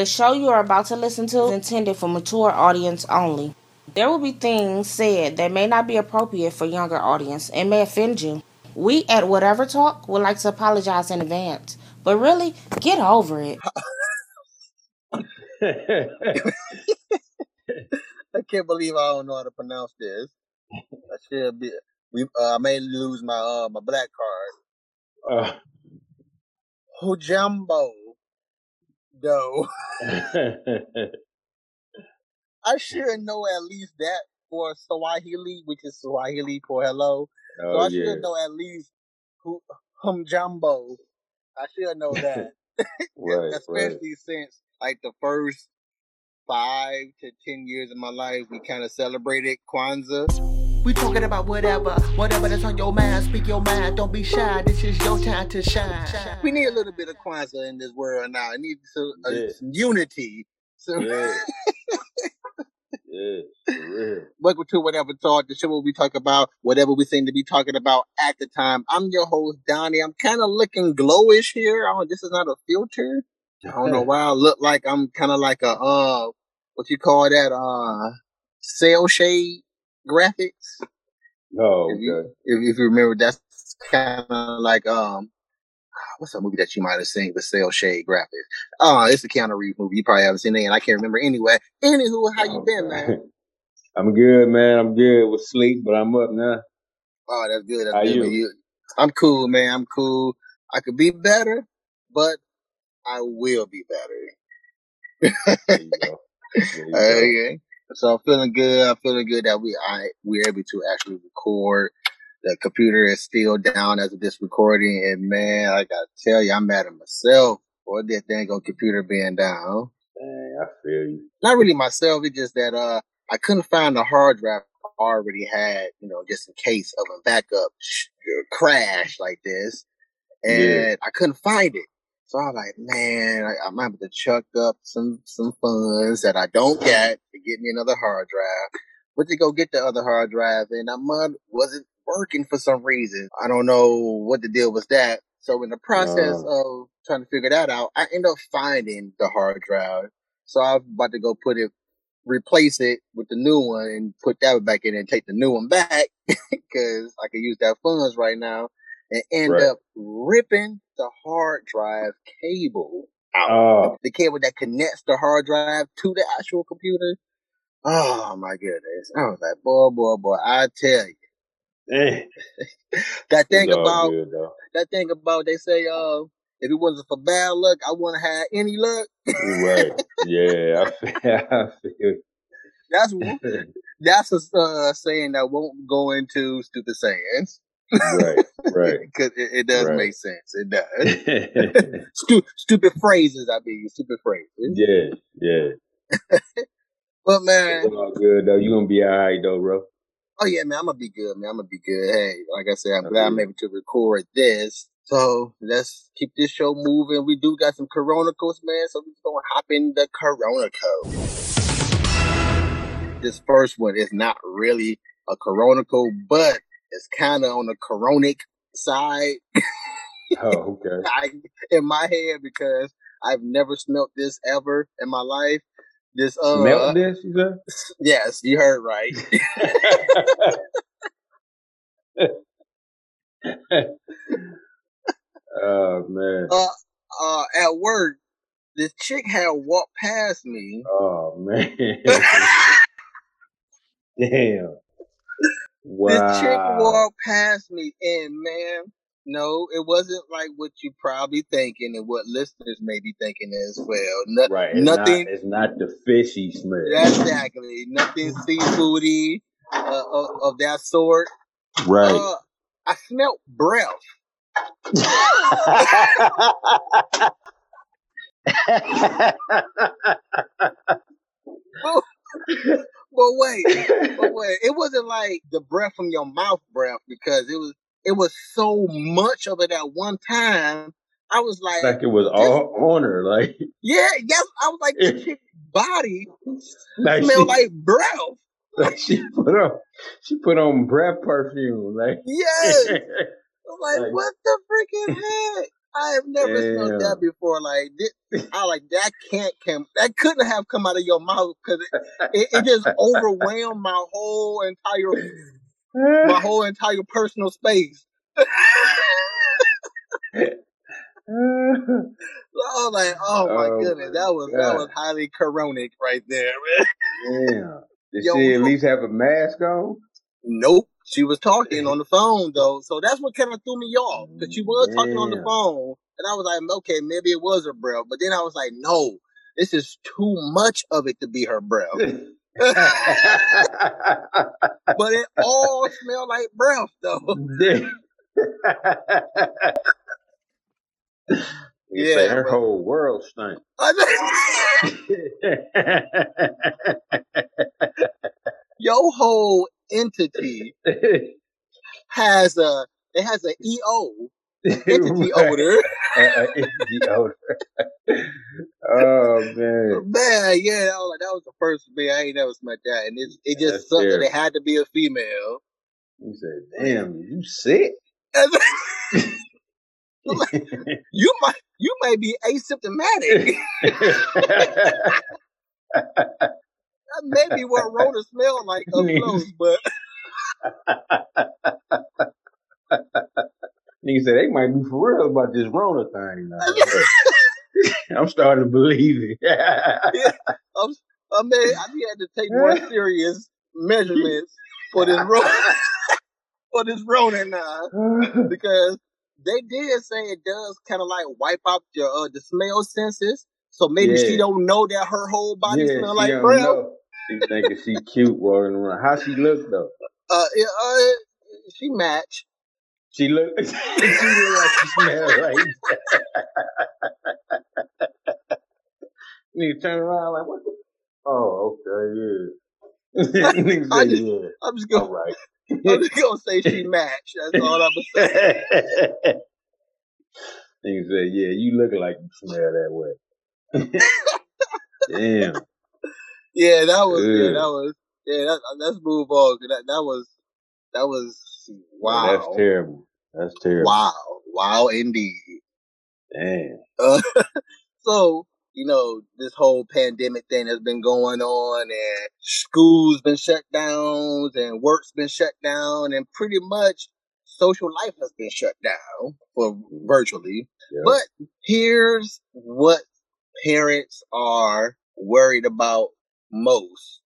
The show you are about to listen to is intended for mature audience only. There will be things said that may not be appropriate for younger audience and may offend you. We at Whatever Talk would like to apologize in advance, but really, get over it. I can't believe I don't know how to pronounce this. I should be. We uh, I may lose my uh my black card. Uh, Hojambo. Though I should know at least that for Swahili, which is Swahili for hello. So oh I yeah. should know at least who. I should know that. Right, right. Especially since like the first five to ten years of my life, we kind of celebrated Kwanzaa. We talking about whatever, whatever that's on your mind. Speak your mind, don't be shy. This is your time to shine. We need a little bit of Kwanzaa in this world now. It needs some, uh, Yeah. some unity. So, Yeah. Yeah, for real. welcome to Whatever Talk, the show where we talk about whatever we seem to be talking about at the time. I'm your host, Donnie. I'm kind of looking glowish here. I don't, this is not a filter. I don't know why I look like I'm kind of like a, uh, what you call that, uh, cel shade graphics. Oh, If you, if, if you remember, that's kind of like, um, what's that movie that you might have seen The cel shade graphics? Oh, it's a Keanu Reeves movie. You probably haven't seen it, and I can't remember anyway. Anywho, how you been, man? I'm good, man. I'm good with sleep, but I'm up now. Oh, that's good. That's How good. you? You, I'm cool, man. I'm cool. I could be better, but I will be better. There you go. There you Uh, go. yeah. So I'm feeling good. I'm feeling good that we I we're able to actually record. The computer is still down as of this recording, and man, I gotta tell you, I'm mad at myself for that dang old computer being down. Man, I feel you. Not really myself. It's just that uh, I couldn't find the hard drive I already had, you know, just in case of a backup crash like this. Yeah. and I couldn't find it. So I was like, man, I, I'm able to chuck up some some funds that I don't get to get me another hard drive. Went to go get the other hard drive, and that mud wasn't working for some reason. I don't know what the deal was that. So in the process Uh, of trying to figure that out, I end up finding the hard drive. So I'm about to go put it, replace it with the new one, and put that back in and take the new one back because I can use that funds right now and end right. up ripping the hard drive cable out. Oh, The cable that connects the hard drive to the actual computer. Oh my goodness. I was like, boy, boy, boy, I tell you. eh. That thing about good that thing about they say, uh, if it wasn't for bad luck, I wouldn't have any luck. Right. Yeah, I feel, I feel That's that's a uh, saying that won't go into stupid sayings. Right, right, Because it, it does right. make sense. It does. Stu- stupid phrases, I mean, stupid phrases. yeah, yeah. But It's man, all good though. You gonna be alright though, bro. oh yeah, man, I'm gonna be good, man. I'm gonna be good. Hey, like I said, I'm glad I'm able to record this. So let's keep this show moving. We do got some Coronicals, man. So we're gonna hop in the Coronico. This first one is not really a Coronical, but it's kind of on the Coronic side Oh, okay. I, in my head because I've never smelt this ever in my life. This uh, Smelt this, you said? yes, you heard right. oh man. uh, uh, at work, this chick had walked past me. Oh man. Damn. This chick walked past me, and man, no, it wasn't like what you probably thinking, and what listeners may be thinking as well. No, Right. It's not nothing it's not the fishy smell. exactly, nothing seafoody uh, of, of that sort. Right. Uh, I smelt breath. But wait, but wait, it wasn't like the breath from your mouth breath because it was it was so much of it at one time. I was like, like it was all on her. Like yeah, yes. I was like, this body like smelled she like breath. like she put on she put on breath perfume. Like Yes. I'm like, like what the freaking heck? I have never smelled that before. Like this, I like that can't come. That couldn't have come out of your mouth because it, it, it just overwhelmed my whole entire my whole entire personal space. so I was like, oh my oh goodness, that was God. that was highly coronic right there, man. Yeah. Did Yo, she at least have a mask on? Nope. She was talking on the phone though, so that's what kind of threw me off because she was talking on the phone, and I was like, okay, maybe it was her breath, but then I was like, no, this is too much of it to be her breath. but it all smelled like breath though. You yeah, her whole world stank. Your whole entity has a it has an EO entity odor. entity odor. oh man, man, yeah, that was, that was the first me. I ain't never smelled that, and it it just That's sucked that it had to be a female. He said, "Damn, you sick." you might you might be asymptomatic. That may be what Rona smell like up close, but Nigga said they might be for real about this Rona thing. I'm starting to believe it. yeah, I'm, I mean, I had to take more serious measurements for this Rona, for this Rona now because they did say it does kind of like wipe out your uh, the smell senses. So maybe yeah. she don't know that her whole body yeah, smell like breath. She thinking she cute walking around. How she look though? Uh, uh, she match. She look. she look like she smell like. you turn around like what? The? Oh, okay, yeah. I, just, yeah. I'm just going. All right. I'm just gonna say she matched. That's all I'm gonna say. Nigga said, "Yeah, you look like you smell that way." Damn. Yeah, that was. Yeah, yeah that was. Yeah, that, let's move on. That that was. That was wow. That's terrible. That's terrible. Wow. Wow, indeed. Damn. Uh, so you know, this whole pandemic thing has been going on and schools been shut down and work's been shut down and pretty much social life has been shut down for virtually. Yeah. But here's what parents are worried about most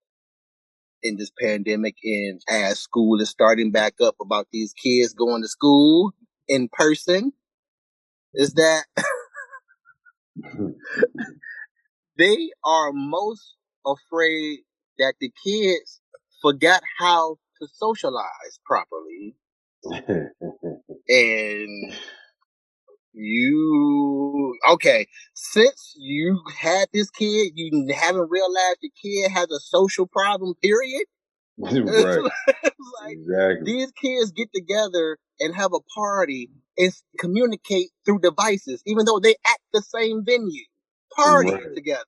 in this pandemic and as school is starting back up about these kids going to school in person is that they are most afraid that the kids forgot how to socialize properly. and you okay since you had this kid you haven't realized the kid has a social problem period right like, exactly these kids get together and have a party and communicate through devices, even though they at the same venue, partying right. together.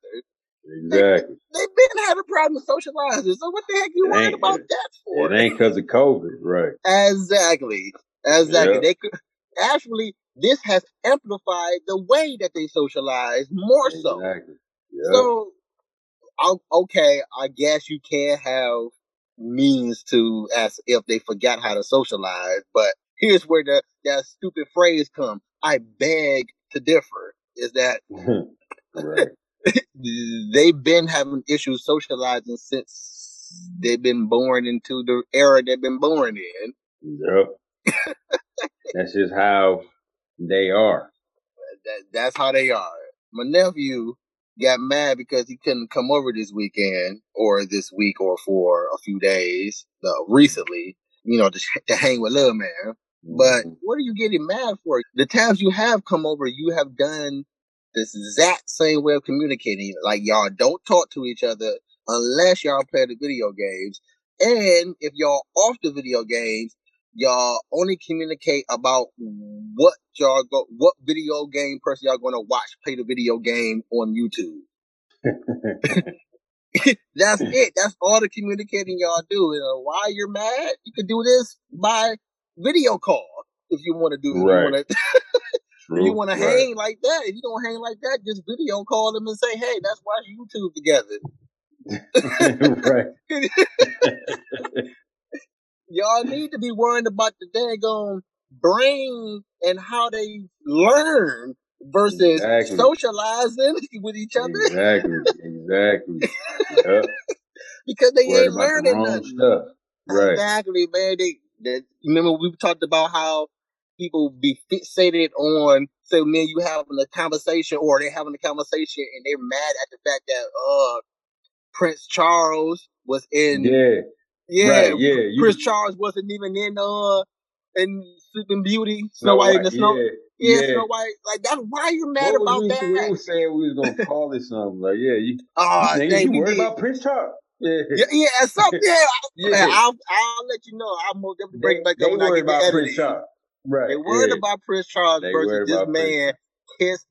Exactly. They, have been having problems socializing. So what the heck you worried about that for? It ain't because of COVID, right? Exactly. Exactly. Yep. They could actually this has amplified the way that they socialize more so. Exactly. Yep. So okay, I guess you can have means to as if they forgot how to socialize, but here's where the that stupid phrase come. I beg to differ. Is that they've been having issues socializing since they've been born into the era they've been born in. Yep. That's just how they are. That, that's how they are. My nephew got mad because he couldn't come over this weekend or this week or for a few days uh, recently, you know, to, to hang with little man. But mm-hmm. what are you getting mad for? The times you have come over, you have done this exact same way of communicating. Like y'all don't talk to each other unless y'all play the video games. And if y'all off the video games, y'all only communicate about what y'all go, what video game person y'all going to watch play the video game on YouTube. That's it. That's all the communicating y'all do. You know, why you're mad? You could do this by video call if you want to do it. Right. You want to right. hang like that, if you don't hang like that, just video call them and say, "Hey, let's watch YouTube together." right. Y'all need to be worrying about the daggone brain and how they learn versus Exactly. socializing with each other Exactly. Exactly. Yep. because they Worried ain't about the learning nothing. stuff. Right. Exactly, man. They, they remember we talked about how people be fixated on say man you having a conversation or they having a conversation and they're mad at the fact that uh Prince Charles was in Yeah. Yeah, Right. Yeah. You, Prince Charles wasn't even in uh in Sleeping Beauty, Snow White White. and the Snow Yeah. yeah, Yeah. Snow White. Like that's why you're mad about we, that? we were saying we was gonna call it something like yeah you Oh dang, you we worried did. about Prince Charles yeah Yeah, yeah, something. Yeah, yeah I'll I'll let you know. I'll most definitely bring it back they up when I get about Prince. Charles right They worried about Prince Charles they versus this Prince man.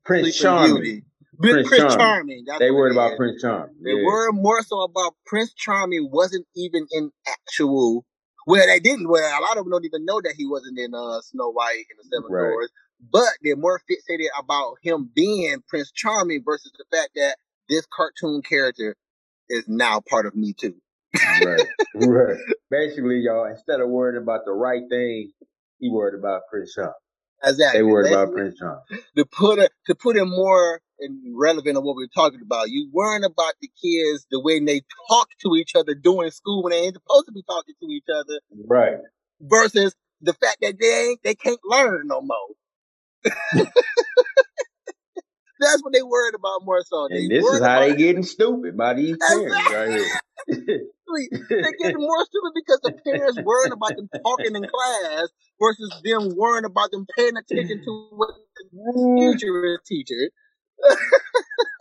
Prince Sleeping Charming Beauty. Prince Prince Charming Charming, they worried about is. Prince Charming They yeah were more so about Prince Charming wasn't even in actual. Well, they didn't. Well, a lot of them don't even know that he wasn't in uh, Snow White and the Seven right Dwarfs. But they're more fixated about him being Prince Charming versus the fact that this cartoon character is now part of Me Too. right right basically y'all instead of worrying about the right thing he worried about Prince they Exactly. worried about Prince Charming. to put it to put it more in relevant of what we're talking about. You worrying about the kids the way they talk to each other during school when they ain't supposed to be talking to each other, right versus the fact that they ain't they can't learn no more. That's what they worried about more so. They and this is how they getting stupid by these parents right here. They're getting more stupid because the parents worrying about them talking in class versus them worrying about them paying attention to what the mm. teacher is teaching.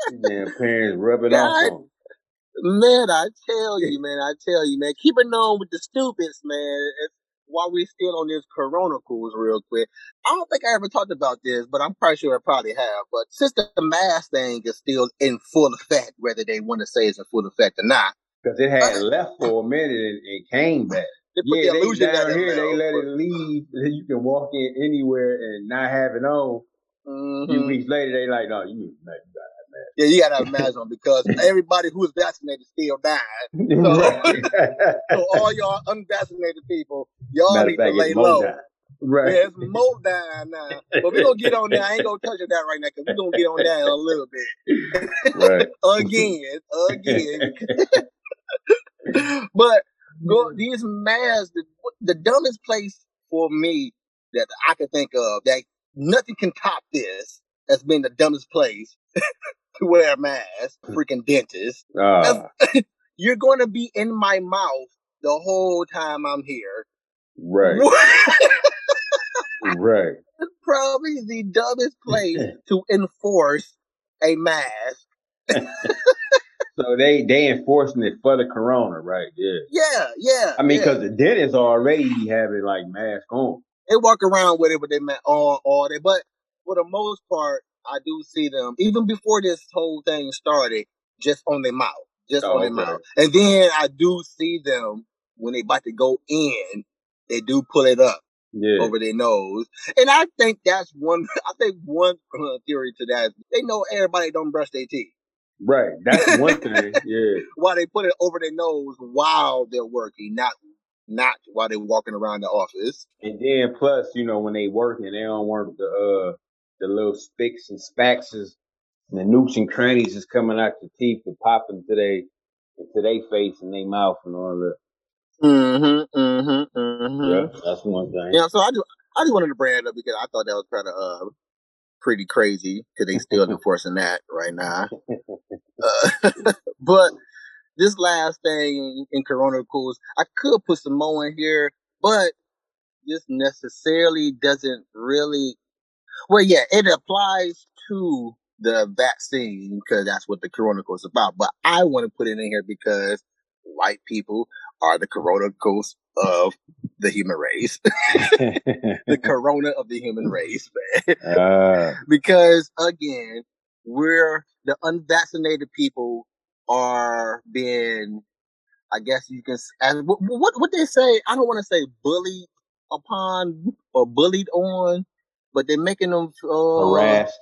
Man, parents rubbing off God on 'em. Man, I tell you, man, I tell you, man, keep it on with the stupids, man. It's, while we're still on this Corona cruise, real quick, I don't think I ever talked about this, but I'm pretty sure I probably have. But since the mask thing is still in full effect, whether they want to say it's in full effect or not, Cause it had left for a minute and, and came back. they Yeah, the they down here they let it leave. You can walk in anywhere and not have it on. A few weeks later, they like, no, you, no, Yeah, you gotta have a mask on because everybody who's vaccinated still died. you So, so all y'all unvaccinated people, y'all Matter of need to lay it's low. time. Right. Yeah, it's more down now. But we're gonna get on that. I ain't gonna touch on that right now because we're gonna get on that in a little bit. right. again, again. but go these masks, the, the dumbest place for me that I can think of that nothing can top this has been the dumbest place to wear a mask. Freaking dentist. Ah, you're gonna be in my mouth the whole time I'm here. right. Right. Probably the dumbest place to enforce a mask. So they they enforcing it for the corona, right? Yeah. Yeah, yeah, I mean, yeah. cause the dentists already having like mask on. They walk around with it, but they met all all day. But for the most part, I do see them even before this whole thing started, just on their mouth, just on Oh, their okay. mouth. And then I do see them when they about to go in, they do pull it up Yeah. over their nose. And I think that's one. I think one uh, theory to that is they know everybody don't brush their teeth. Right. That's one thing. Yeah. Why they put it over their nose while they're working, not not while they're walking around the office. And then plus, you know, when they working, they don't want the uh the little spicks and spaxes and the nooks and crannies is coming out your teeth and popping to they into their face and their mouth and all that. Mm-hmm. Mm-hmm. Mm-hmm. Yeah, that's one thing. Yeah, so I do. I just wanted to bring it up because I thought that was kind of uh pretty crazy because they still enforcing that right now. Uh, but this last thing in Corona Cruise, I could put some more in here, but this necessarily doesn't really. Well, yeah, it applies to the vaccine because that's what the Corona is about. But I want to put it in here because white people are the Corona Cruise of the human race. the corona of the human race, man. uh, because again, we're the unvaccinated people are being, I guess you can, as what what, what they say. I don't want to say bullied upon or bullied on, but they're making them uh, Harassed.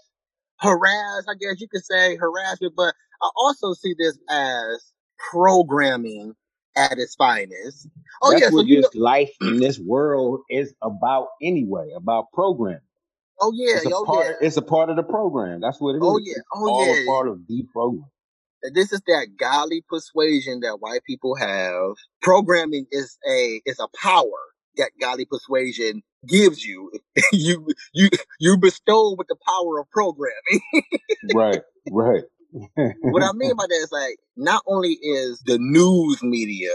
harass. I guess you could say harassment, but I also see this as programming at its finest. Oh That's yeah, so what you know, life in this world is about anyway, about programming. oh yeah, It's a oh part yeah, of, it's a part of the program. That's what it is. oh yeah, It's oh all yeah. a part of the program. This is that godly persuasion that white people have. Programming is a is a power that godly persuasion gives you. you you you bestow with the power of programming. Right, right. what I mean by that is like not only is the news media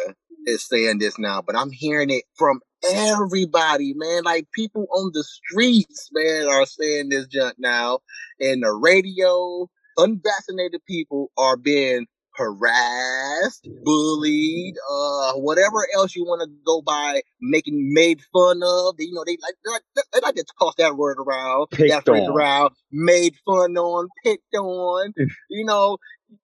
is saying this now, but I'm hearing it from everybody, man. Like people on the streets, man, are saying this junk now. And the radio, unvaccinated people are being harassed, bullied, uh, whatever else you want to go by, making made fun of. You know, they like they like, they like to toss that word around, Picked that phrase around, made fun on, picked on. You know,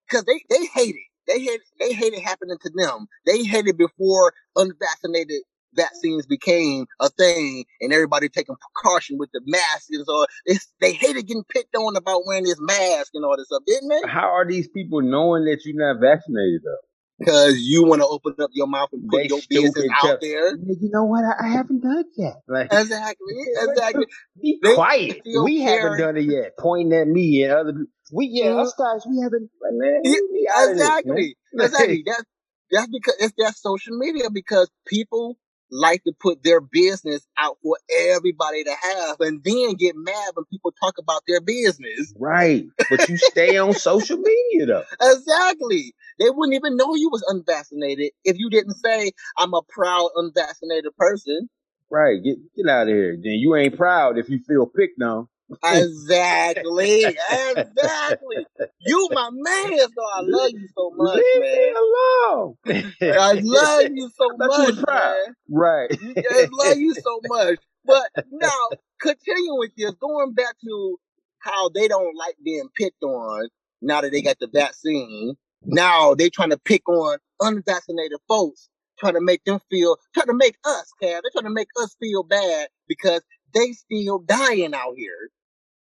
because they they hate it. They hate they hate it happening to them. They hate it before unvaccinated vaccines became a thing and everybody taking precaution with the masks or it's, they hated getting picked on about wearing this mask and all this stuff, didn't they? How are these people knowing that you're not vaccinated though? Because you want to open up your mouth and put They your business out there. You know what? I, I haven't done it yet. Like, Exactly, exactly. Be They quiet. We haven't done it yet. Pointing at me and other people. We yeah, Mhm. us guys, we haven't. Man, we this, man. Exactly, exactly. That's that's because it's that social media because people like to put their business out for everybody to have, and then get mad when people talk about their business. Right, but you stay on social media though. Exactly. They wouldn't even know you was unvaccinated if you didn't say I'm a proud unvaccinated person. Right, get get out of here. Then you ain't proud if you feel picked on. Exactly. exactly. You my man, so I love you so much, Leave man. me alone. I love you so thought you much, man. Right. I love you so much. But now, continuing with this, going back to how they don't like being picked on now that they got the vaccine. Now they trying to pick on unvaccinated folks, trying to make them feel, trying to make us, Cam, they're trying to make us feel bad because they still dying out here.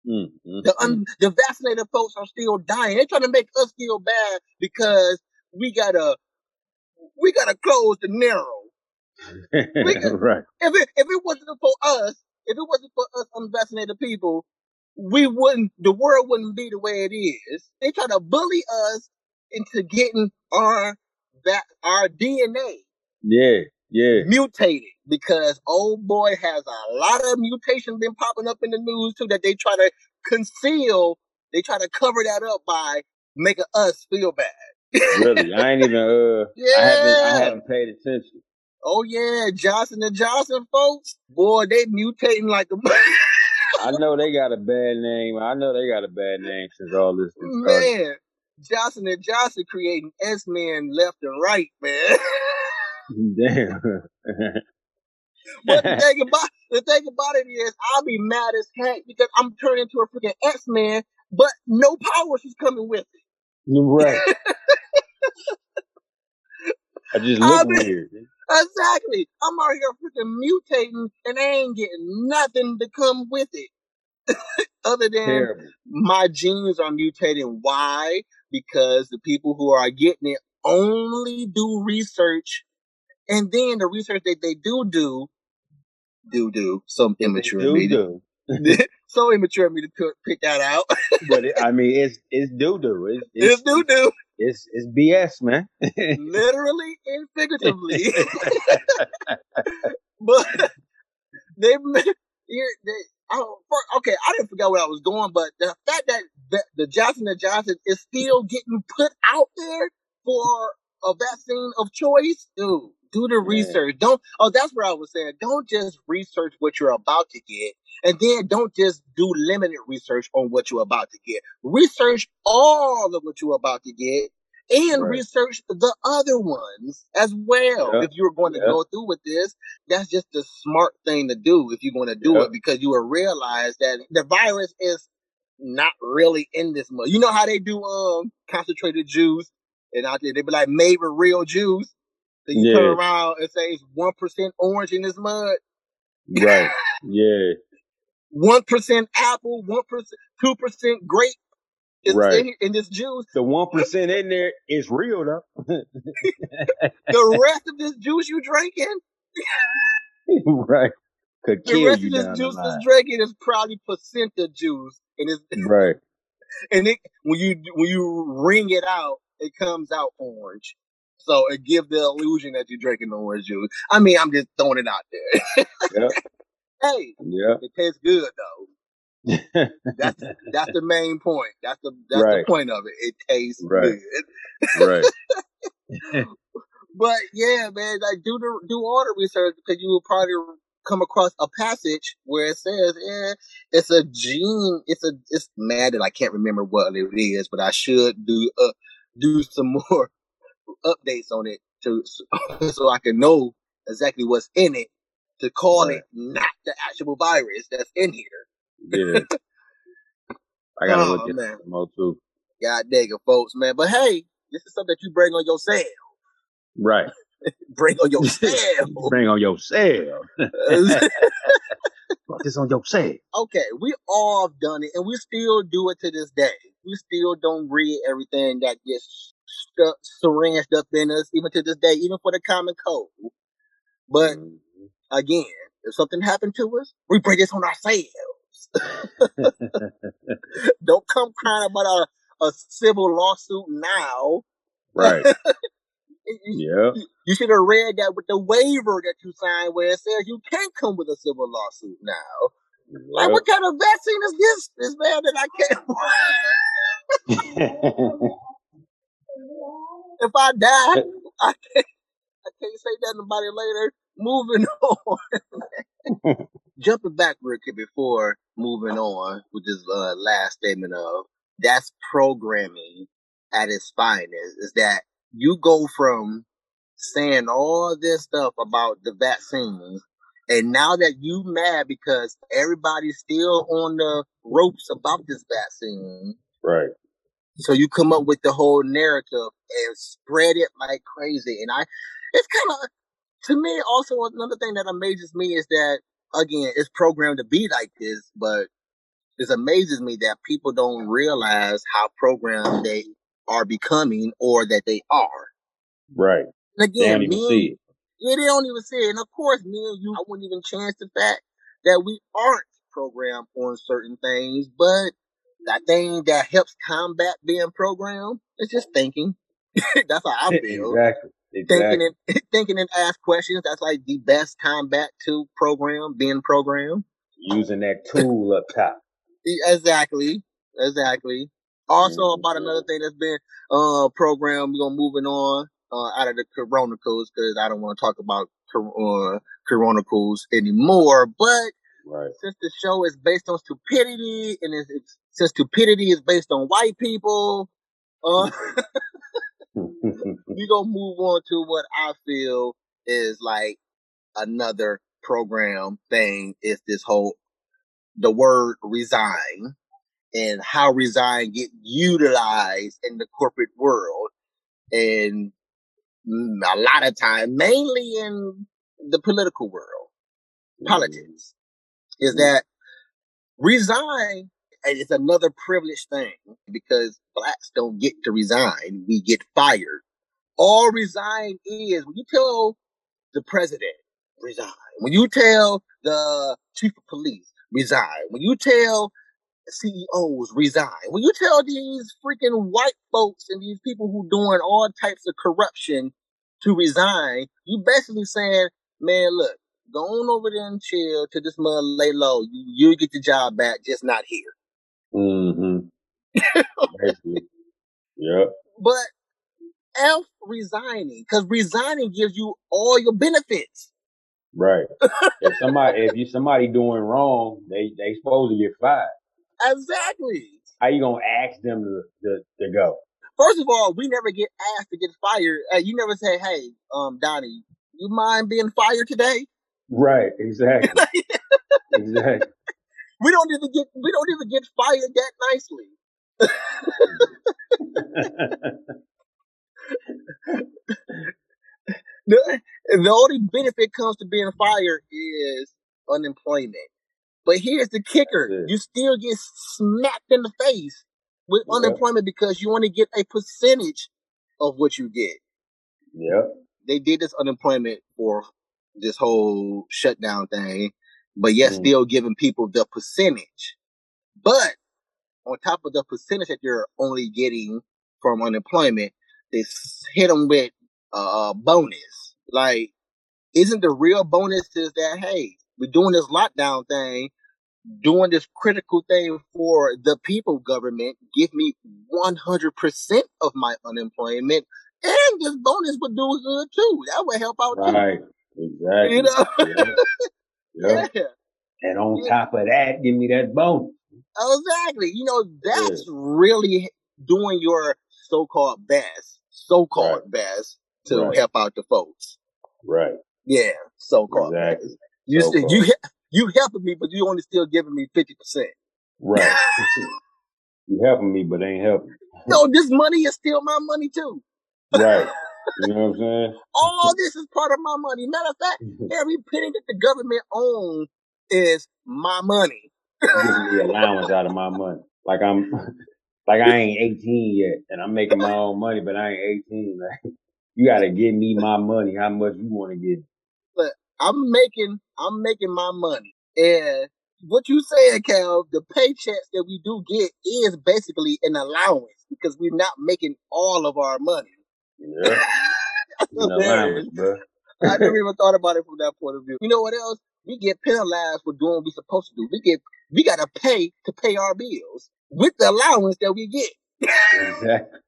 Mm, mm, The un, the vaccinated folks are still dying. They're trying to make us feel bad because we gotta we gotta close the narrow. right. If it if it wasn't for us, if it wasn't for us unvaccinated people, we wouldn't the world wouldn't be the way it is. They try to bully us into getting our that our DNA Yeah, yeah. mutated because old boy has a lot of mutations been popping up in the news too that they try to conceal. They try to cover that up by making us feel bad. Really, I ain't even. Uh, yeah. I haven't. I haven't paid attention. Oh yeah, Johnson and Johnson folks, boy, they mutating like a I know they got a bad name. I know they got a bad name since all this started. man. Johnson and Johnson creating X men left and right, man. Damn. but the thing about the thing about it is, I'll be mad as heck because I'm turning into a freaking X Man, but no powers is coming with it. right. I just look be- weird. Exactly. I'm out here freaking mutating, and I ain't getting nothing to come with it, other than Terrible. my genes are mutating. Why? Because the people who are getting it only do research, and then the research that they do do, do do some immature do do. so immature of me to pick- pick that out. But it, I mean, it's it's doo doo. It's it's it's, do do, it's it's BS, man. literally and figuratively. but they, they, I don't, okay, I didn't forget where I was going, but the fact that the, the Johnson and Johnson is still getting put out there for a vaccine of choice, dude, do the Yeah. research. Don't. Oh, that's what I was saying. Don't just research what you're about to get, and then don't just do limited research on what you're about to get. Research all of what you're about to get. And Right. research the other ones as well. Yeah. If you're going to Yeah. go through with this, that's just the smart thing to do if you're going to do Yeah. it because you will realize that the virus is not really in this much. You know how they do um concentrated juice and out there they be like made with real juice. So you turn around and say it's one percent orange in this mud. right. Yeah. one percent apple, one percent, two percent grape. Is Right. in, in this juice. The one percent in there is real though. The rest of this juice you drinking, right. Could the rest you of this juice is drinking is probably placenta juice, and it's Right. and it when you when you wring it out, it comes out orange. So it gives the illusion that you're drinking the orange juice. I mean, I'm just throwing it out there. Yep. hey, yeah, it tastes good though. That's that's the main point. That's the that's Right. the point of it. It tastes Right. good. right. But yeah, man, like do the do all the research because you will probably come across a passage where it says, "Yeah, it's a gene. It's a it's mad that I can't remember what it is, but I should do uh do some more updates on it to so I can know exactly what's in it to call Right. it not the actual virus that's in here. Yeah. I gotta Oh, look at man. that more too. God dang it, folks, man. But hey, this is something that you bring on yourself. Right. Bring on yourself. Bring on yourself. Put this on yourself. okay, we all have done it, and we still do it to this day. We still don't read everything that gets stuck, syringed up in us, even to this day, even for the common cold. But Mhm. again, if something happened to us, we bring this on ourselves. don't come crying about a, a civil lawsuit now. right. You, Yep. you- should have read that with the waiver that you signed where it says you can't come with a civil lawsuit now. Like, what kind of vaccine is this, this man, that I can't if I die, I can't, I can't say nothing about it later. Moving on. Jumping back real quick before moving on with this uh, last statement of that's programming at its finest is that you go from saying all this stuff about the vaccines and now that you mad because everybody's still on the ropes about this vaccine right. So you come up with the whole narrative and spread it like crazy. And I, it's kind of, to me, also another thing that amazes me is that, again, it's programmed to be like this, but it amazes me that people don't realize how programmed they are becoming or that they are. Right. And They don't again, even me, see it. yeah, they don't even see it. And of course, me and you, I wouldn't even chance the fact that we aren't programmed on certain things, but that thing that helps combat being programmed is just thinking. That's how I feel. exactly. Thinking Exactly. and thinking and ask questions. That's like the best combat to program being programmed. Using that tool up top. Exactly. Exactly. Also Mhm. about another thing that's been uh programmed. We're gonna moving on uh out of the coronicals because I don't want to talk about uh, coronicals anymore. But Right. since the show is based on stupidity and it's, it's since stupidity is based on white people, uh, we gonna move on to what I feel is like another program thing is this whole the word resign and how resign get utilized in the corporate world. And a lot of time mainly in the political world politics is Mhm. that resign it's another privileged thing because blacks don't get to resign we get fired. All resign is when you tell the president resign. When you tell the chief of police resign. When you tell CEOs resign. When you tell these freaking white folks and these people who doing all types of corruption to resign you basically saying man look go on over there and chill till this mother lay low you you get the job back just not here mm-hmm. Yep. but F resigning because resigning gives you all your benefits Right. if somebody if you somebody doing wrong, they they supposed to get fired. exactly How you gonna ask them to to, to go? First of all, we never get asked to get fired. Uh, you never say, "Hey, um, Donnie, you mind being fired today?" Right. Exactly. exactly. we don't even get we don't even get fired that nicely. The, the only benefit comes to being fired is unemployment. But here's the kicker: you still get smacked in the face with unemployment because you only get a percentage of what you get. Yep. They did this unemployment for this whole shutdown thing, but yet Mm. still giving people the percentage. But on top of the percentage that you're only getting from unemployment, they hit them with a bonus. Like, isn't the real bonus is that hey, we're doing this lockdown thing, doing this critical thing for the people government. Give me 100% of my unemployment, and this bonus would do good too. That would help out too. Exactly. You know? Yep. yeah. And on Yeah. top of that, give me that bonus. Exactly. You know, Yeah. that's really doing your so-called best, so-called Right. best to Right. help out the folks. Right. Yeah, so-called Exactly. best. You still, you you helping me, but you only still giving me fifty percent. Right. you helping me, but ain't helping. no, this money is still my money too. Right. You know what I'm saying? All this is part of my money. Matter of fact, every penny that the government owns is my money. Giving me allowance out of my money. Like I'm, like I ain't 18 yet, and I'm making my own money, but I ain't 18. Like you got to give me my money. How much you want to give? But I'm making, I'm making my money, and what you saying, Cal? The paychecks that we do get is basically an allowance because we're not making all of our money. Yeah. That's An hilarious. allowance, bro. I never even thought about it from that point of view. You know what else? We get penalized for doing what we're supposed to do. We get we gotta pay to pay our bills with the allowance that we get. exactly.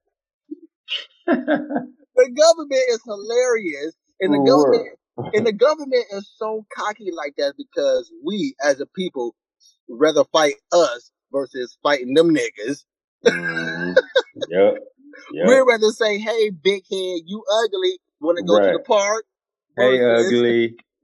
The government is hilarious. And the Cool government and the government is so cocky like that because we as a people rather fight us versus fighting them niggas. hmm Yep. We'd rather say, hey, big head, you ugly, wanna go to the park Hey, versus ugly.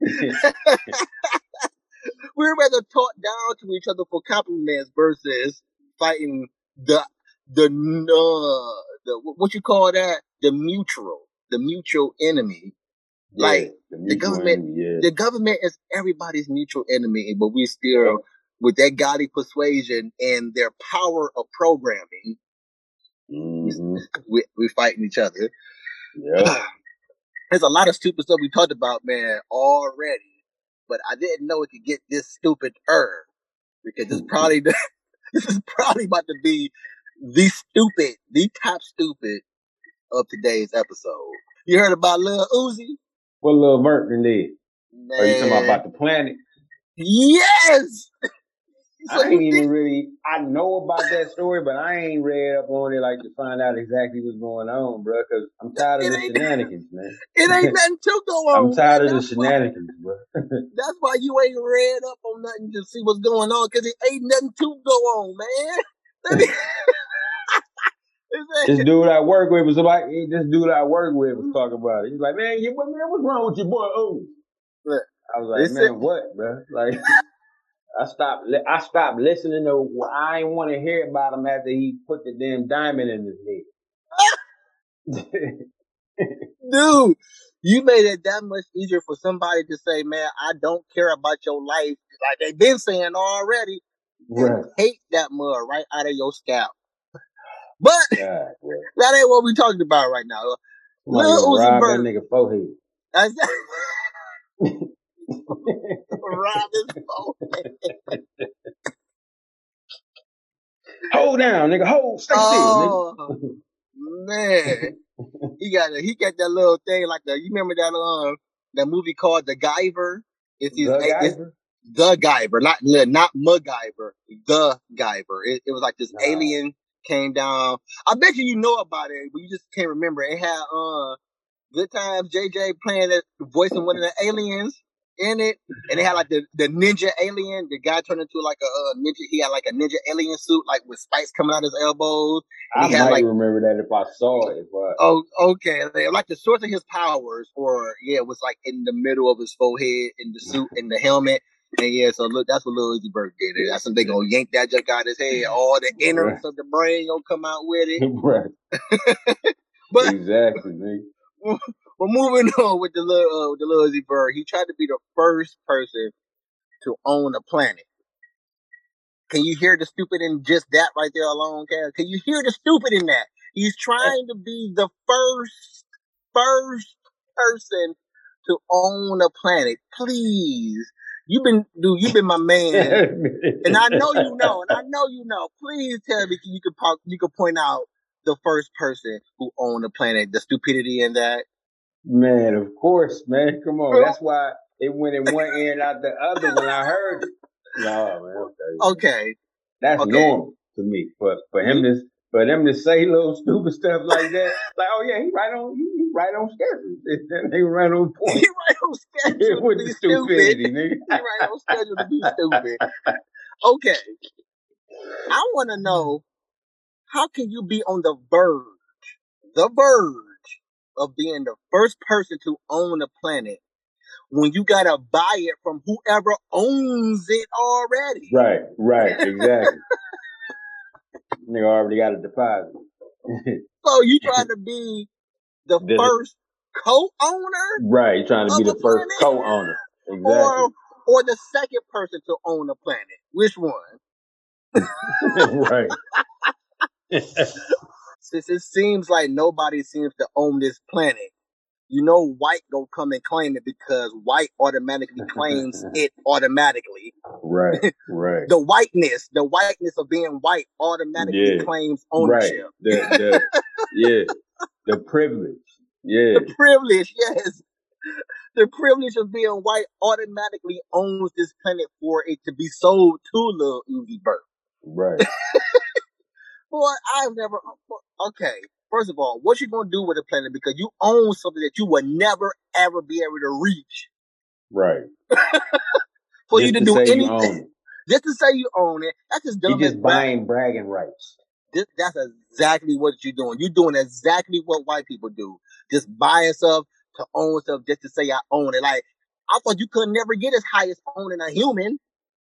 we'd rather talk down to each other for compliments versus fighting the the uh, the what you call that the mutual the mutual enemy. yeah. Like The the government, enemy. Yeah. the government is everybody's mutual enemy, but we still with that godly persuasion and their power of programming, hmm we we fighting each other. Yep. There's a lot of stupid stuff we talked about, man, already, but I didn't know it could get this stupid er because it's probably the, this is probably about to be the stupid, the top stupid of today's episode. You heard about Lil Uzi? What Lil Merton did? Are you talking about the planet? yes. So I ain't even think really. I know about that story, but I ain't read up on it like to find out exactly what's going on, bro. Because I'm tired of it the shenanigans, man. it ain't nothing to go on. I'm on, man. tired of the That's why shenanigans, bro. that's why you ain't read up on nothing to see what's going on because it ain't nothing to go on, man. It's eh, this dude I work with was like, this dude I work with was talking about it. He's like, man, you, what, man, what's wrong with your boy? Oh, I was like, man, what, bro? Like, I stopped. li- I stopped listening to. I ain't want to hear about him after he put the damn diamond in his head. dude, you made it that much easier for somebody to say, man, I don't care about your life. Like they've been saying already. right. Hate that mud right out of your scalp. But God, bro. that ain't what we talking about right now. Lil Uzi that nigga forehead. That's rob phone. Hold down, nigga. Hold. Stay still, Oh man, he got a, he got that little thing like the. You remember that um that movie called The Guyver? It's his nigga. Doug it's the Guyver, not not MacGyver, the Guyver. It, it was like this Nah. alien came down. I bet you you know about it, but you just can't remember. It had uh Good Times JJ playing it, voicing one of the aliens in it, and they had like the the ninja alien. The guy turned into like a uh, ninja. He had like a ninja alien suit, like with spikes coming out his elbows. I he had, might like- remember that if I saw it. I, Oh, okay. Like the source of his powers, or yeah, it was like in the middle of his forehead, in the suit, in the helmet. And yeah, so look, that's what Lil Uzi Vert did. That's when they gonna yank that junk out of his head. All the innards of the brain gonna come out with it. right. But exactly, nigga. But moving on with the little uh, the Lil Uzi Vert, he tried to be the first person to own a planet. Can you hear the stupid in just that right there alone, Cass? Can you hear the stupid in that? He's trying to be the first, first person to own a planet. Please. You've been, dude, you've been my man. and I know you know, and I know you know. Please tell me you could you could point out the first person who owned the planet, the stupidity in that. Man, of course, man. Come on. That's why it went in one ear and out the other when I heard it. No, man. Okay. Okay. That's Okay. normal to me. But for him to for them to say little stupid stuff like that, like, oh yeah, he right on he, he right on schedule. That nigga right on point. He point. right on schedule to With be the stupid. nigga. He right on schedule to be stupid. Okay. I want to know how can you be on the verge, the verge of being the first person to own a planet when you gotta buy it from whoever owns it already? Right, right, exactly. nigga already got a deposit. So you trying to be the The- first co-owner right, you trying to be the the first co-owner. or Exactly. or the second person to own a planet? Which one? right. Since it seems like nobody seems to own this planet, you know white gonna come and claim it because white automatically claims it automatically. right, right. The whiteness, the whiteness of being white automatically Yeah. claims Right. ownership. The the yeah. The privilege. Yeah. The privilege, yes. The privilege of being white automatically owns this planet for it to be sold to Lil Uzi Vert. Right. Boy, I've never. Okay, first of all, what you gonna do with the planet? Because you own something that you will never ever be able to reach. Right. For Just you to, to do anything, just to say you own it, that's just dumb as just buying bragging rights. This, that's exactly what you're doing. You're doing exactly what white people do. Just buying stuff to own stuff just to say I own it. Like I thought you could never get as high as owning a human,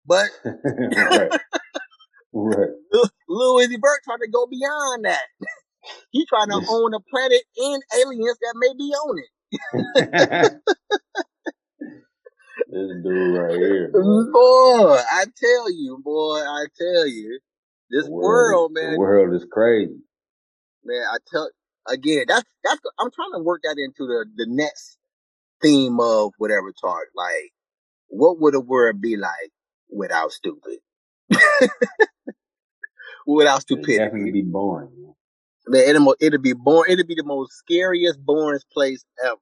but right. Right. Lil Uzi Vert trying to go beyond that. He trying to own a planet and aliens that may be on it. this dude right here. boy. Boy, I tell you, boy, I tell you, this The world, man, The world is crazy. man, I tell again, that's that's I'm trying to work that into the the next theme of whatever talk. Like, what would the world be like without stupid? without stupidity. It'd definitely be boring. man. man, it'll it'll be born. It'll be the most scariest, boringest place ever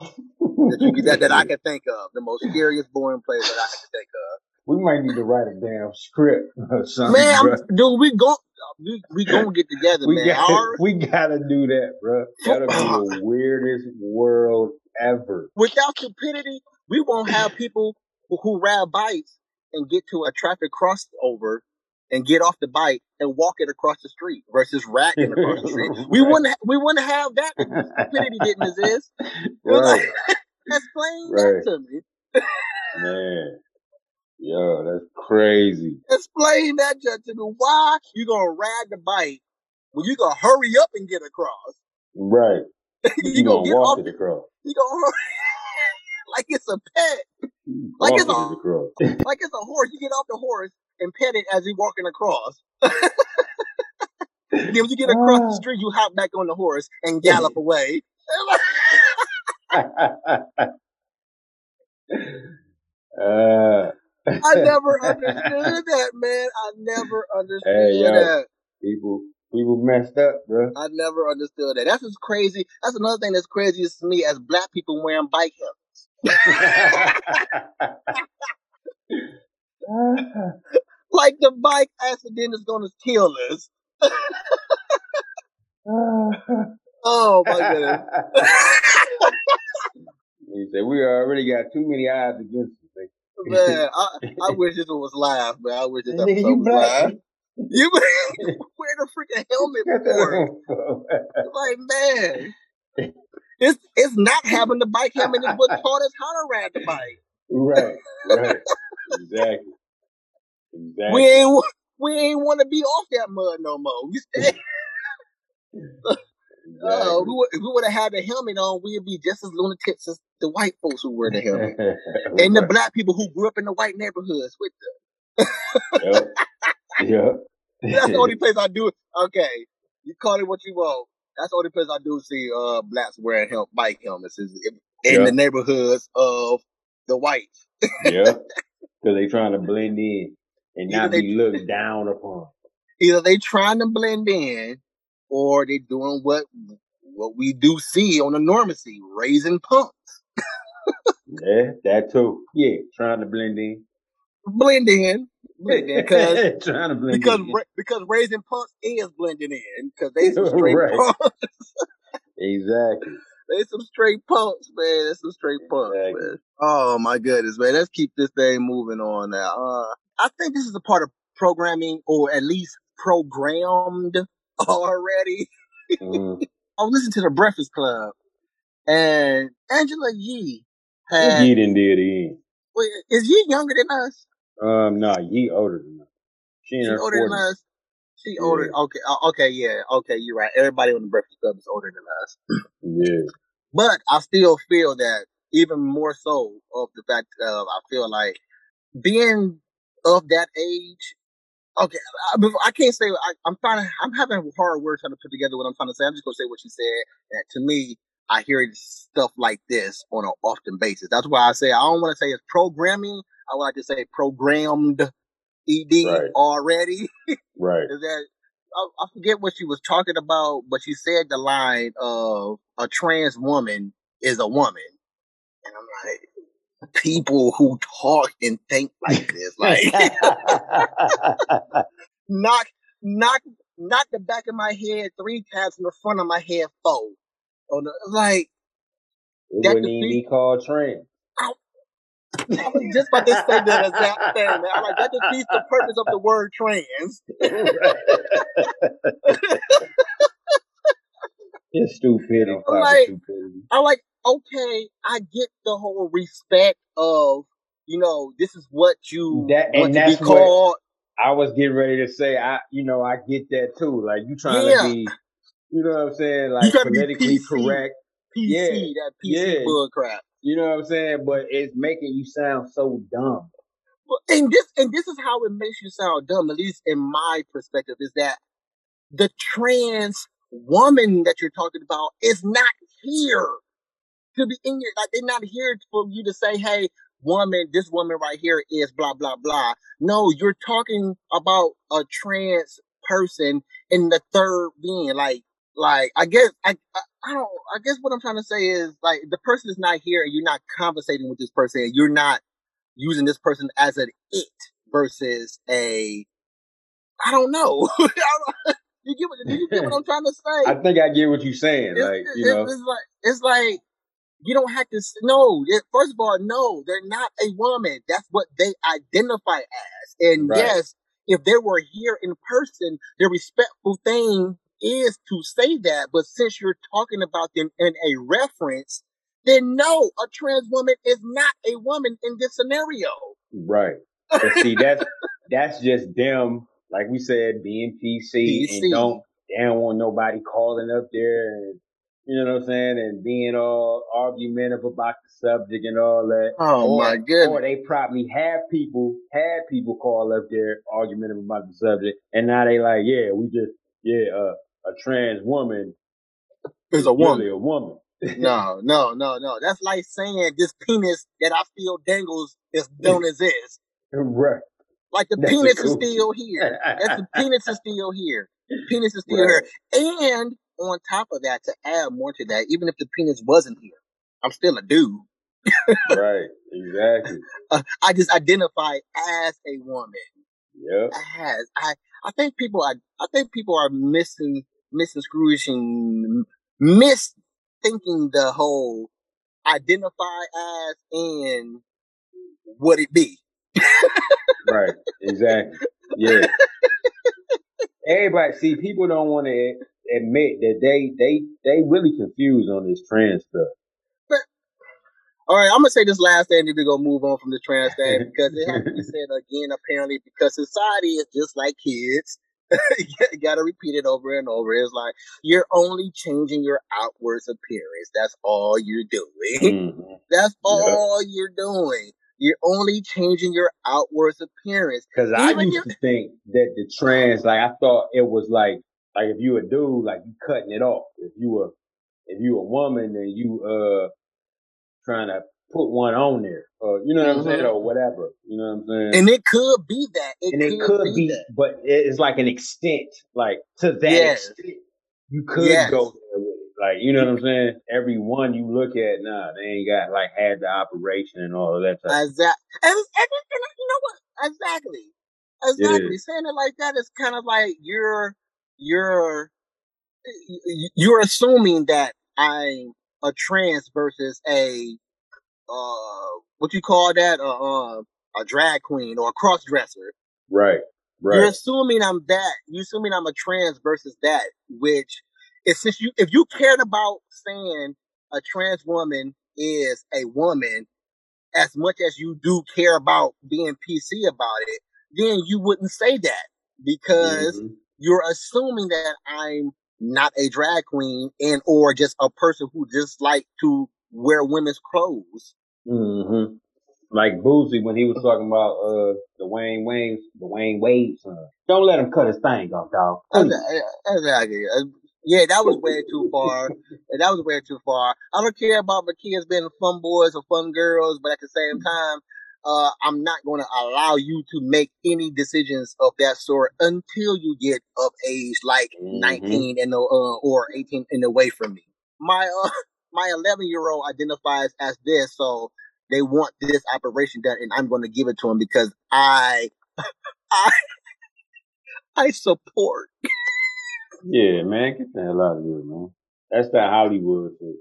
that you could, that, that I can think of. The most scariest, boring place that I can think of. we might need to write a damn script or something, Man. I'm, dude, we gon' we we gonna get together, We man. got Our, we gotta do that, bro. That'll be the weirdest world ever. without stupidity, we won't have people who, who ride bikes and get to a traffic crossover and get off the bike and walk it across the street versus riding across the street. We Right. wouldn't ha- we wouldn't have that if stupidity didn't exist. It was right, like, explain Right. that to me. man. Yo, that's crazy. Explain that to to me. Why you gonna ride the bike when you gonna hurry up and get across? Right. You, you gonna gonna get walk off. it across. You gonna hurry like it's a pet. Like it's a like it's a horse. You get off the horse and pet it as he's walking across. then when you get across the street, you hop back on the horse and gallop away. uh, I never understood that, man. I never understood Hey, yo. that. people, people messed up, bro. I never understood that. That's what's crazy. That's another thing that's crazy to me as black people wearing bike helmets. Like the bike accident is gonna kill us. Oh my goodness. he said, "We already got too many odds against us." nigga." Man, I, I wish this one was live, man. I wish this episode you was black. live. You wear the freaking helmet for it. Like, man. It's it's not having the bike helmet is what taught us how to ride the bike. right, right, exactly, exactly. We ain't we ain't want to be off that mud no more. We stay. Oh, we would, if we would have had the helmet on, we'd be just as lunatics as the white folks who wear the helmet, and the black people who grew up in the white neighborhoods with them. Yep. Yeah. That's the only place I do. Okay, you call it what you want. That's the only place I do see uh blacks wearing help bike helmets is in Yeah. the neighborhoods of the whites. yeah. Because they trying to blend in and Either not they be looked down upon. either they trying to blend in or they doing what what we do see on the normacy, raising punks. Yeah, that too. Yeah, trying to blend in. Blend in. Blend in because trying to blend because in. ra- because raising punks is blending in because they some straight Right. punks. Exactly. they some straight punks, man. They some straight punks, Exactly. man. Oh my goodness, man. Let's keep this thing moving on now. Uh, I think this is a part of programming, or at least programmed already. Mm. I was listening to the Breakfast Club, and Angela Yee had. Yee done did again? Wait, is Yee younger than us? Um, nah, Yee older than us. She She older than us. She older. Okay, uh, okay, yeah, okay. You're right. Everybody on the Breakfast Club is older than us. Yeah. But I still feel that even more so of the fact of I feel like being of that age. Okay, I, I can't say I, I'm trying to. I'm having a hard word trying to put together what I'm trying to say. I'm just gonna say what she said. That to me, I hear stuff like this on an often basis. That's why I say I don't want to say it's programming. I would like to say programmed ed Right. already. Right. Is that I, I forget what she was talking about, but she said the line of a trans woman is a woman, and I'm like, people who talk and think like this, like knock, knock, knock the back of my head three times in the front of my head four. Oh, On the, like it that wouldn't even be called trans. I, I was just about to say that exact thing, man. I'm like that defeats the purpose of the word trans. It's stupidity, I'm like, stupidity. I'm like, okay, I get the whole respect of, you know, this is what you That want and to be called. I was getting ready to say. I, you know, I get that too. Like you trying to be, you know what I'm saying, like politically PC, correct. PC, Yeah, that PC yeah. bull crap. You know what I'm saying, but it's making you sound so dumb. But and this and this is how it makes you sound dumb, at least in my perspective, is that the trans woman that you're talking about is not here to be in your like they're not here for you to say, hey, woman, this woman right here is blah blah blah. No, you're talking about a trans person in the third being. Like like I guess I, I I don't I guess what I'm trying to say is like the person is not here and you're not conversating with this person and you're not using this person as an it versus a I don't know. You get what do you get what I'm trying to say? I think I get what you're saying. it's, Like, you it's, know, it's like it's like you don't have to no first of all no they're not a woman. That's what they identify as. And right, yes if they were here in person the respectful thing is to say that. But since you're talking about them in a reference then no a trans woman is not a woman in this scenario. Right. But see, that's that's just them, like we said, being PC and don't they don't want nobody calling up there and you know what I'm saying, and being all argumentative about the subject and all that. oh my Or or they probably have people had people call up there argumentative about the subject, and now they like, yeah, we just yeah, uh, a trans woman is is a really woman a woman. no no no no that's like saying this penis that i feel dangles is don't exist right. Like the That's penis is coochie. still here. That's the penis is still here. Penis is still here. And on top of that, to add more to that, even if the penis wasn't here, I'm still a dude. Right. Exactly. Uh, I just identify as a woman. Yeah. As I, I think people are, I think people are missing, missing misconstruing, misthinking the whole identify as and what it be. Right. Exactly. Yeah. Everybody, see, people don't want to admit that they they they really confused on this trans stuff. But All right, I'm gonna say this last thing, then we're gonna move on from the trans thing because it has to be said again. Apparently, because society is just like kids. you gotta repeat it over and over. It's like you're only changing your outwards appearance. That's all you're doing. Mhm. That's Yep. all you're doing. You're only changing your outwards appearance. Because I used to think that the trans, like I thought it was like, like if you a dude, like you cutting it off. If you were, if you a woman, then you uh trying to put one on there, or you know what I'm saying, or whatever. You know what I'm saying? And it could be that. It and could, it could be, be, that. but it's like an extent, like to that Yes. extent, you could Yes. go there with it. Like you know what I'm saying? Every one you look at, nah, they ain't got like had the operation and all of that type. Exactly. And, and, and you know what? Exactly. Exactly. Yeah. Saying it like that is kind of like you're you're you're assuming that I'm a trans versus a uh what you call that uh, uh a drag queen or a cross dresser. Right, You're assuming I'm that. You're assuming I'm a trans versus that, which is since you if you cared about saying a trans woman is a woman as much as you do care about being PC about it, then you wouldn't say that because Mhm. You're assuming that I'm not a drag queen and or just a person who just like to wear women's clothes. hmm Like Boosie when he was talking about uh the Wayne Wayne the Wayne Wade son. Don't let him cut his thing off, dog. Exactly. Uh, Yeah, that was way too far. That was way too far. I don't care about my kids being fun boys or fun girls, but at the same time, uh, I'm not going to allow you to make any decisions of that sort until you get of age, like Mhm. 19 and uh, or 18 and away from me. My uh, my 11 year old identifies as this, so they want this operation done, and I'm going to give it to them because I I I support. Yeah, man, get the hell out of here, man. That's that Hollywood shit.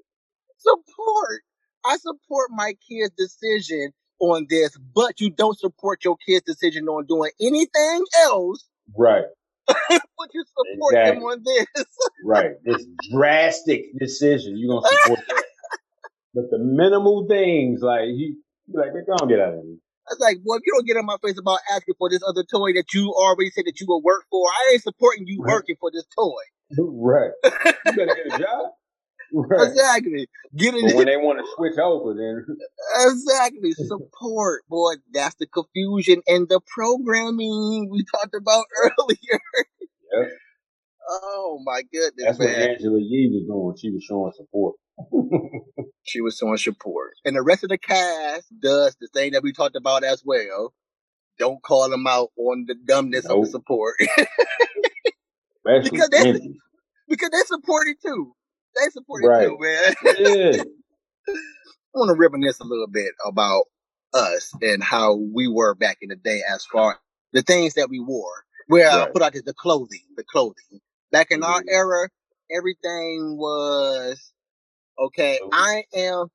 support. I support my kid's decision on this, but you don't support your kid's decision on doing anything else, Right, but you support them on this. right. This drastic decision, you gonna support that. But the minimal things, like you, you like, man, don't get out of here. I was like, well, if you don't get in my face about asking for this other toy that you already said that you will work for, I ain't supporting you Right. working for this toy. Right. You better get a job. Right. Exactly. Get when they want to switch over, then Exactly. Support, boy. That's the confusion and the programming we talked about earlier. Yep. Oh my goodness, that's what. Angela Yee was doing. She was showing support. she was showing support. And the rest of the cast does the thing that we talked about as well. Don't call them out on the dumbness of the support. Because that's- because they support it too. They support it Right. too, man. Yeah. I want to reminisce a little bit about us and how we were back in the day as far the things that we wore. Where I put out the clothing, the clothing. Back in our Mhm. era, everything was okay. Loose. I am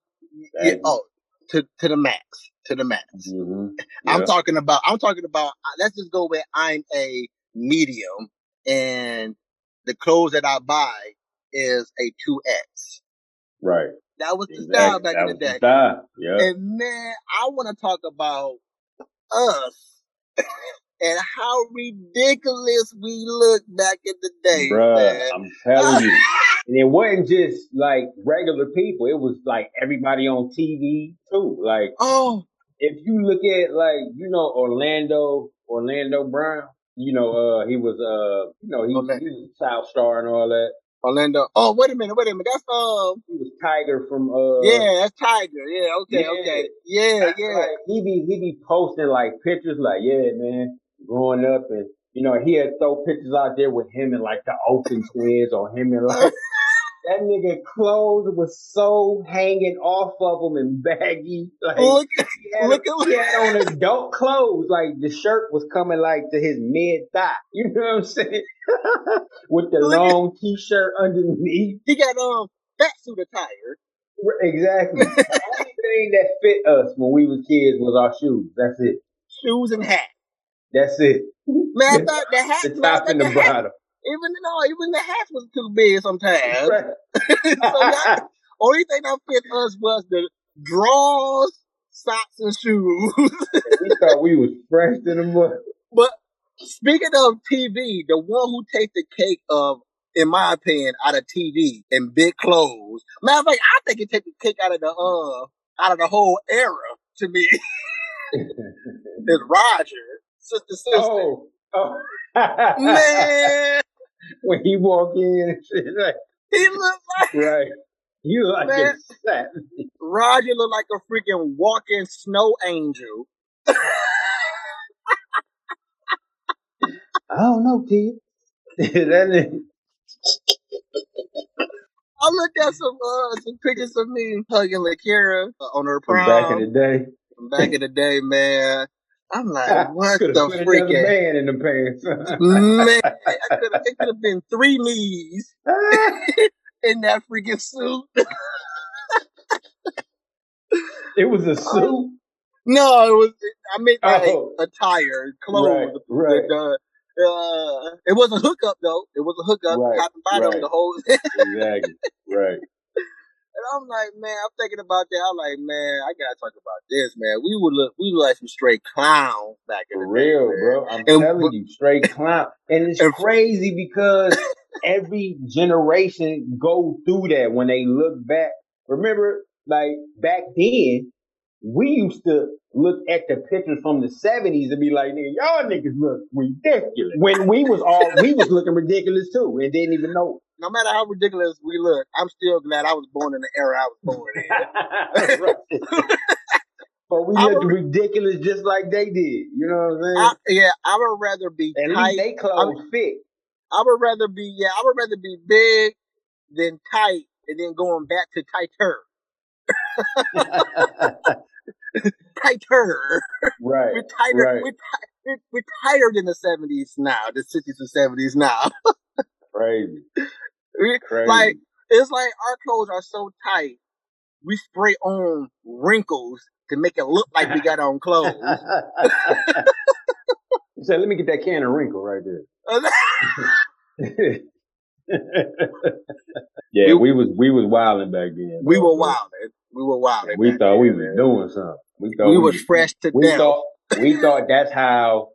yeah, oh to to the max, to the max. hmm I'm talking about. I'm talking about. Let's just go with I'm a medium, and the clothes that I buy is a two X. Right. That was the style back That in the day. Yeah. And man, I want to talk about us and how ridiculous we look back in the day, Bruh, man. I'm telling you. And it wasn't just like regular people. It was like everybody on TV too. Like oh, if you look at like, you know, Orlando, Orlando Brown, you know, uh, he was, uh, you know, he, he was a child star and all that. Orlando. Oh, wait a minute, wait a minute. That's um, He was Tiger from, uh, yeah, that's Tiger. Yeah, okay, Yeah. okay, yeah, yeah. Like he be he be posting like pictures like yeah man growing up and you know he had throw pictures out there with him and like the Olsen twins or him and like that nigga clothes was so hanging off of him and baggy like Look, he had, look at he had on adult clothes like the shirt was coming like to his mid thigh you know what I'm saying with the Look at- long t-shirt underneath he got um fat suit attire. exactly the only thing that fit us when we was kids was our shoes that's it shoes and hat. That's it. Man, I thought the hat, the top and the the bottom. Even no, even the hats was too big sometimes. Right. so only thing that fit us was the drawers, socks, and shoes. we thought we was fresh in the mud. but speaking of TV, the one who takes the cake of, in my opinion, out of TV and big clothes. Man, like I think it take the cake out of the uh out of the whole era to me. it's Roger, sister, sister. Oh, oh. Man, when he walk in, and like, he looked like right, you like Man. a sat. Roger looked like a freaking walking snow angel. I don't know, kid. that is, I looked at some uh, some pictures of me hugging Lakira on her from prom back in the day. from back in the day, man. I'm like, what the have put another freaking man in the pants. man? I could have, it could have been three knees in that freaking suit. it was a suit. No, it was. I meant like Oh. attire, clothes. Right, right. with, uh, uh, it was a hookup though. It was a hookup, Right, bottom, right. the whole. Exactly. Right. I'm like, man, I'm thinking about that. I'm like, man, I gotta talk about this, man. We would look, we look like some straight clowns back in the day, real, man. bro. I'm And- telling you, straight clown. And it's And- crazy because every generation go through that when they look back. Remember, like back then, we used to look at the pictures from the seventies and be like, nigga, y'all niggas look ridiculous. When we was all we was looking ridiculous too and didn't even know. No matter how ridiculous we look, I'm still glad I was born in the era I was born in. But we I looked would- ridiculous just like they did. You know what I'm saying? I, yeah, I would rather be At tight. least they clothes fit. I would rather be yeah, I would rather be big than tight and then going back to tighter. Tighter. right. We're tighter right. we're, we're, we're tighter than the seventies now, the sixties and seventies now. Crazy. We- Crazy. like it's like our clothes are so tight, we spray on wrinkles to make it look like we got on clothes. He said, let me get that can of wrinkle right there. yeah, we, was we was wilding back then. we were wilding. We were wilding. We thought we then, was man. doing something. We thought We was fresh to we death. thought we thought that's how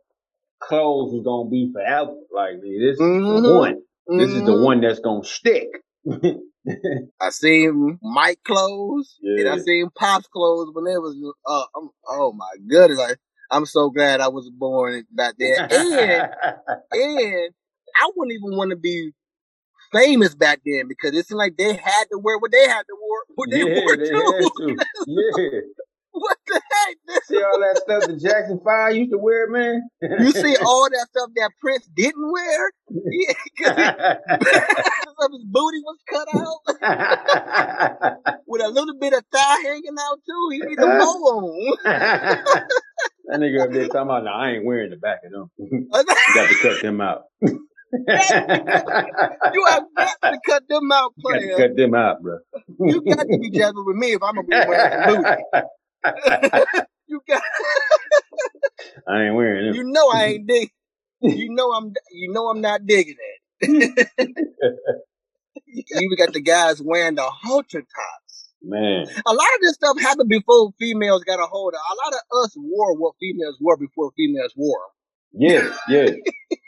clothes was gonna be forever. Like man, this is the Mhm. one. This is the Mhm. one that's gonna stick. I seen Mike clothes and I Yeah. seen Pop's clothes when it was uh I'm, oh my goodness I, I'm so glad I was born back then and and I wouldn't even want to be famous back then because it seemed like they had to wear what they had to wear what they yeah, wore they too. Yeah. what the heck? This- See all that stuff that Jackson Five used to wear, man. you see all that stuff that Prince didn't wear? Yeah, 'cause he- some of his booty was cut out with a little bit of thigh hanging out too. He need a bow on. that nigga up there talking about, nah, I ain't wearing the back of them. you got to cut them out. You have got to cut them out, player. cut them out, bro. You got to be jazzing with me if I'm gonna be wearing booty. You got, I ain't wearing them. you know I ain't dig. You know I'm, you know I'm not digging it. you got the guys wearing the halter tops. Man, A lot of this stuff happened before females got a hold of. A lot of us wore what females wore before females wore yeah, yeah,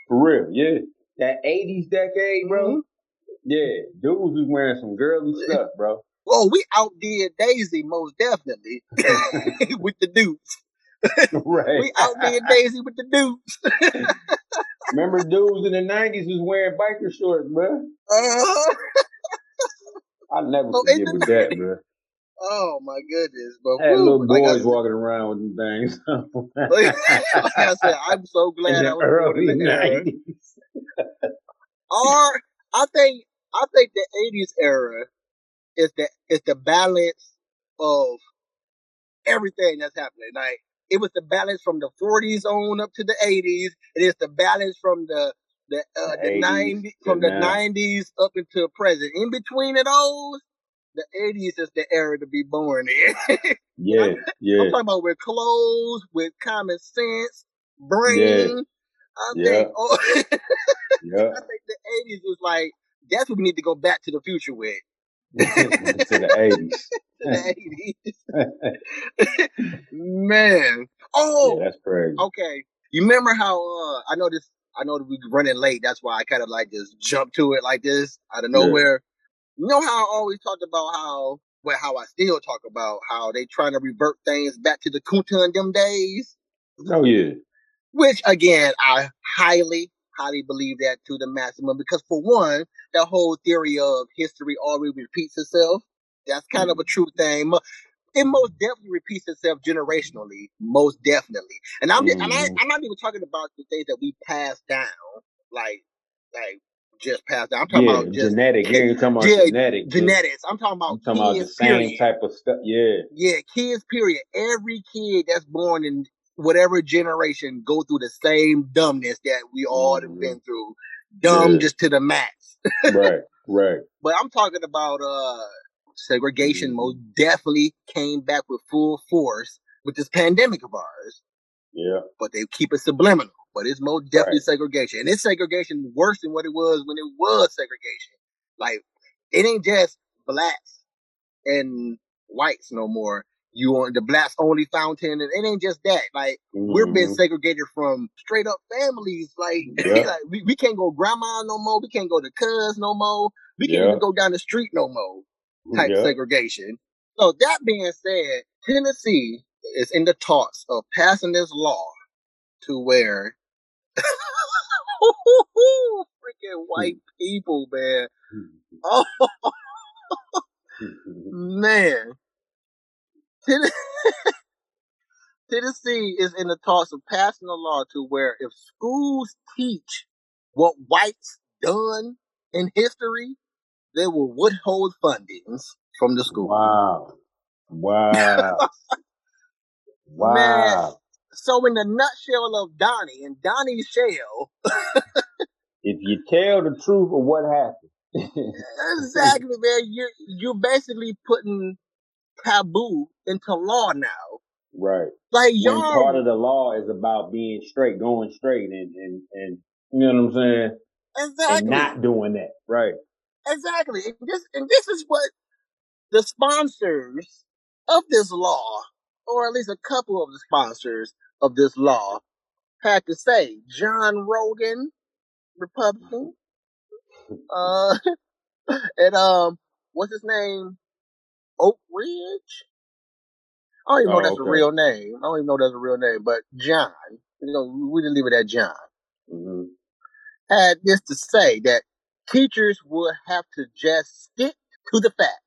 for real, yeah. That '80s decade, bro. Mhm. Yeah, dudes was wearing some girly stuff, bro. Oh, we outdid Daisy most definitely with the dudes. right. We outdid Daisy with the dudes. Remember, dudes in the '90s was wearing biker shorts, bro. Uh-huh. I'll never Oh, forget with that, bro. Oh my goodness, but Had little like boys said- walking around with them things. like I said, I'm so glad I was early in the '90s. Or I think I think the '80s era is the is the balance of everything that's happening. Like it was the balance from the 40s on up to the 80s. It is the balance from the the uh, the 80s 90s from the now. 90s up into present. In between of those, the 80s is the era to be born in. Yeah, yeah. I'm talking about with clothes, with common sense, brain. I Yeah. think oh, yeah. I think the 80s was like that's what we need to go back to the future with. to the To the 80s. Man. Oh, Yeah, that's crazy. okay. You remember how uh I know this I know that we running late, that's why I kind of like just jump to it like this out of Yeah. nowhere. You know how I always talked about how but how I still talk about how they trying to revert things back to the Kunta and them days. Oh yeah. Which again, I highly, highly believe that to the maximum because for one, that whole theory of history always repeats itself. That's kind of a true thing. It most definitely repeats itself generationally, most definitely. And I'm just, and I, Mhm. I'm not even talking about the things that we pass down, like like just passed down. I'm talking Yeah, about just genetic. You ain't talking about Yeah, genetic. genetics. I'm talking about I'm talking about the same period. type of stuff. Yeah. Yeah, kids. Period. Every kid that's born in whatever generation go through the same dumbness that we all have Mhm. been through. Dumb Yeah. just to the max. right. Right. But I'm talking about uh segregation. Mhm. Most definitely came back with full force with this pandemic of ours. Yeah. But they keep it subliminal. But it's most definitely Right. segregation, and it's segregation worse than what it was when it was segregation. Like it ain't just blacks and whites no more. You on the blacks only fountain, and it ain't just that. Like we're being Mhm. segregated from straight up families. Like, Yeah. like we, we can't go grandma no more. We can't go to cuz no more. We can't Yeah. even go down the street no more. Mm, type Yeah. segregation. So that being said, Tennessee is in the talks of passing this law to where freaking hmm. white people, man. Hmm. Oh hmm. man. Ten- Tennessee is in the talks of passing a law to where if schools teach what whites done in history, they will withhold fundings from the school. Wow. Wow. wow. So in the nutshell of Donnie and Donnie's shell, If you tell the truth of what happened. exactly, man, you're you're basically putting taboo into law now. right. Like y'all part of the law is about being straight, going straight and, and, and you know what I'm saying? exactly And not doing that. Right. Exactly. And this and this is what the sponsors of this law, or at least a couple of the sponsors of this law, had to say. John Ragan, Republican, uh, and um, what's his name? Oak Ridge. I don't even know Oh, that's a real name. I don't even know that's a real name, but John. You know, we didn't leave it at John. hmm Had this to say that teachers would have to just stick to the facts.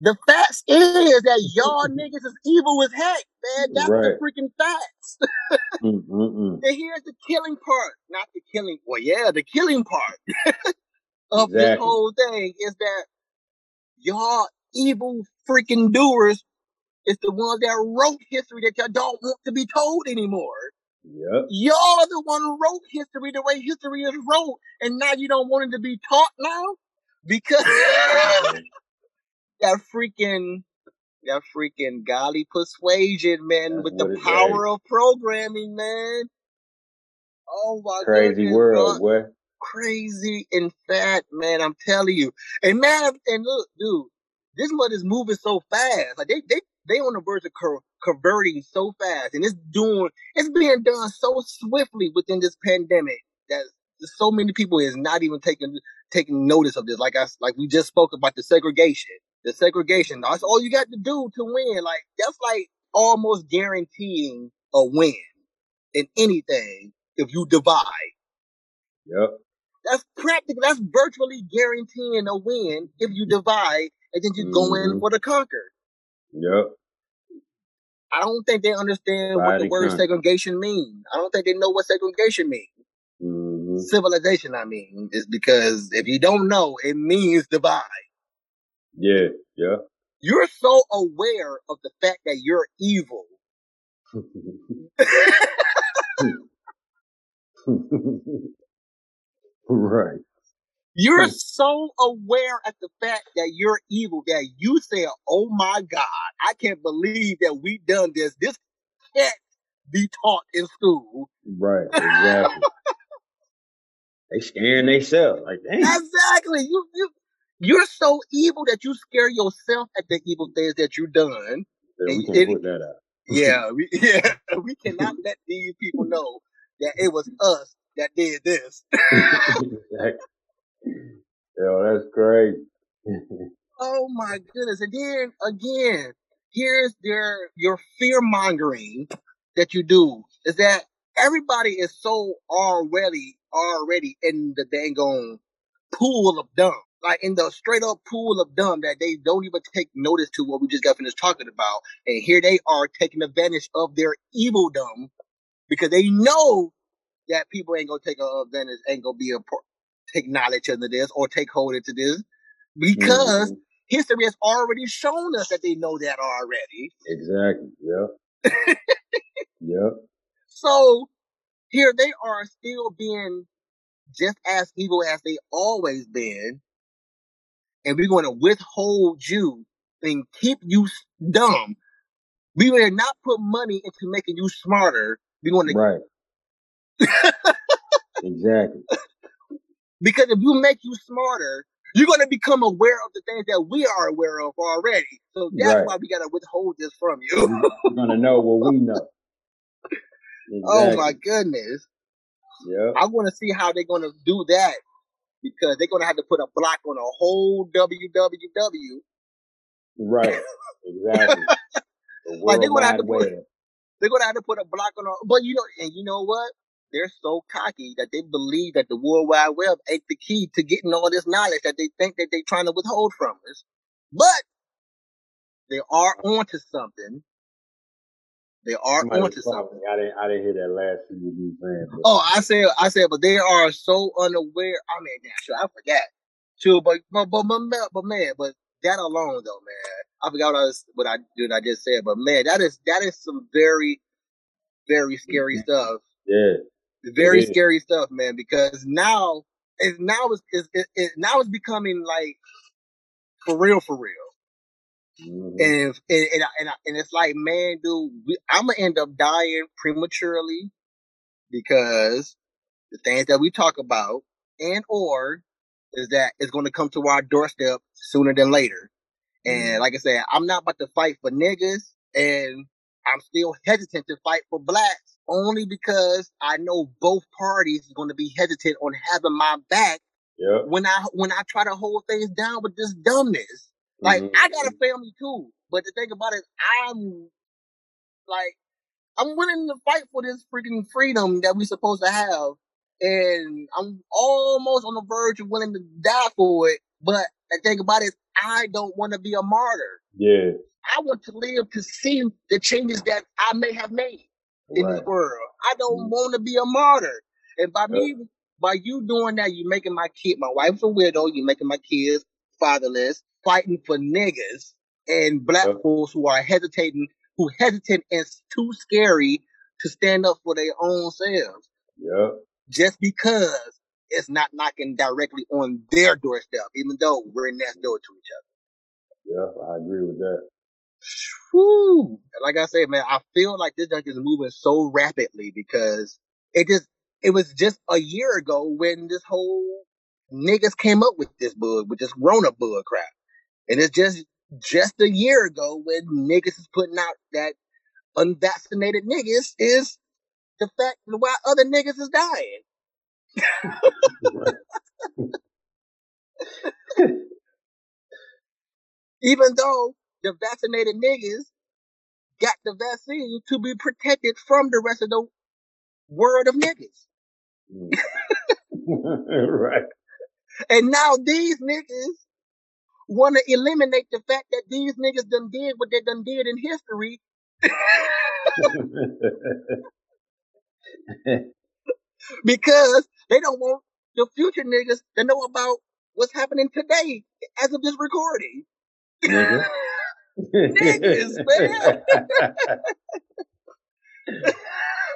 The facts is that y'all niggas is evil as heck, man. That's the freaking facts. And here's the killing part. Not the killing, well, yeah, the killing part of this Exactly. whole thing is that y'all evil freaking doers is the ones that wrote history that y'all don't want to be told anymore. Yep. Y'all the one who wrote history the way history is wrote, and now you don't want it to be taught now because that freaking that freaking golly persuasion, man, That's with the power of programming, man. Oh my Crazy goodness, world, boy. Crazy and fat, man. I'm telling you. And man, and look, dude, this mud is moving so fast. Like they they they on the verge of co- converting so fast, and it's doing it's being done so swiftly within this pandemic that so many people is not even taking taking notice of this. Like I like we just spoke about the segregation, the segregation. That's all you got to do to win. Like that's like almost guaranteeing a win in anything if you divide. Yep. That's practically, that's virtually guaranteeing a win if you divide and then you go in Mhm. for the conquer. Yep. I don't think they understand what the word segregation means. I don't think they know what segregation means. hmm Civilization, I mean, is because if you don't know, it means divide. Yeah. Yeah. You're so aware of the fact that you're evil. right. You're so aware at the fact that you're evil that you say, "Oh my God, I can't believe that we done this. This can't be taught in school." Right. Exactly. they scaring themselves. Like, damn. Exactly. You you you're so evil that you scare yourself at the evil things that you've done. So we can put that out. Yeah, we, yeah. We cannot let these people know that it was us that did this. exactly. Yo, that's great. Oh my goodness. And then again, here's their your fear mongering that you do is that everybody is so already already in the dang on pool of dumb. Like in the straight up pool of dumb that they don't even take notice to what we just got finished talking about. And here they are taking advantage of their evil dumb because they know that people ain't gonna take advantage, ain't gonna be a take knowledge into this or take hold into this because Mhm. history has already shown us that they know that already. Exactly. Yep. yep. So here they are still being just as evil as they always been, and we're going to withhold you and keep you dumb. We will not put money into making you smarter. We're going to Right. Exactly. because if you make you smarter, you're going to become aware of the things that we are aware of already. So that's Right. why we got to withhold this from you. We- We're gonna know what we know. oh my goodness! Yeah. I want to see how they're going to do that because they're going to have to put a block on a whole WWW. Right. Exactly. The Like, they World gonna have to put-. They're gonna have to put a block on. A, but you know, and you know what? They're so cocky that they believe that the World Wide Web ain't the key to getting all this knowledge that they think that they're trying to withhold from us. But they are onto something. They are Somebody onto something. I didn't. I didn't hear that last thing you saying. But Oh, I said, I said, but they are so unaware. I mean, damn, sure, I forgot. Sure, but but but but, man- but man, but that alone though, man, I forgot what I, was, what I what I just said. But man, that is that is some very very scary stuff. yeah. Very scary stuff, man. Because now, it's now it's, it's it, it, now it's becoming like for real, for real. Mhm. And and and, and, and it's like, man, dude, we, I'm gonna end up dying prematurely because the things that we talk about and or is that it's going to come to our doorstep sooner than later. And Mhm. like I said, I'm not about to fight for niggas, and I'm still hesitant to fight for blacks only because I know both parties are going to be hesitant on having my back when I when I try to hold things down with this dumbness. Like Mhm. I got a family too, but the thing about it, I'm like I'm willing to fight for this freaking freedom that we're supposed to have, and I'm almost on the verge of willing to die for it. But the thing about it, is I don't want to be a martyr. Yeah. I want to live to see the changes that I may have made in this world. I don't Mhm. want to be a martyr. And by me, by you doing that, you're making my kid, my wife's a widow, you're making my kids fatherless, fighting for niggas and black folks who are hesitating, who hesitant and too scary to stand up for their own selves Yeah. just because it's not knocking directly on their doorstep, even though we're in next door to each other. Yeah, I agree with that. Whew. Like I said, man, I feel like this junk is moving so rapidly because it just it was just a year ago when this whole niggas came up with this bug, with this grown up bug crap. And it's just just a year ago when niggas is putting out that unvaccinated niggas is the fact why other niggas is dying. Even though the vaccinated niggas got the vaccine to be protected from the rest of the world of niggas. Mm. right. And now these niggas want to eliminate the fact that these niggas done did what they done did in history because they don't want the future niggas to know about what's happening today as of this recording. Nigga. Niggas, man.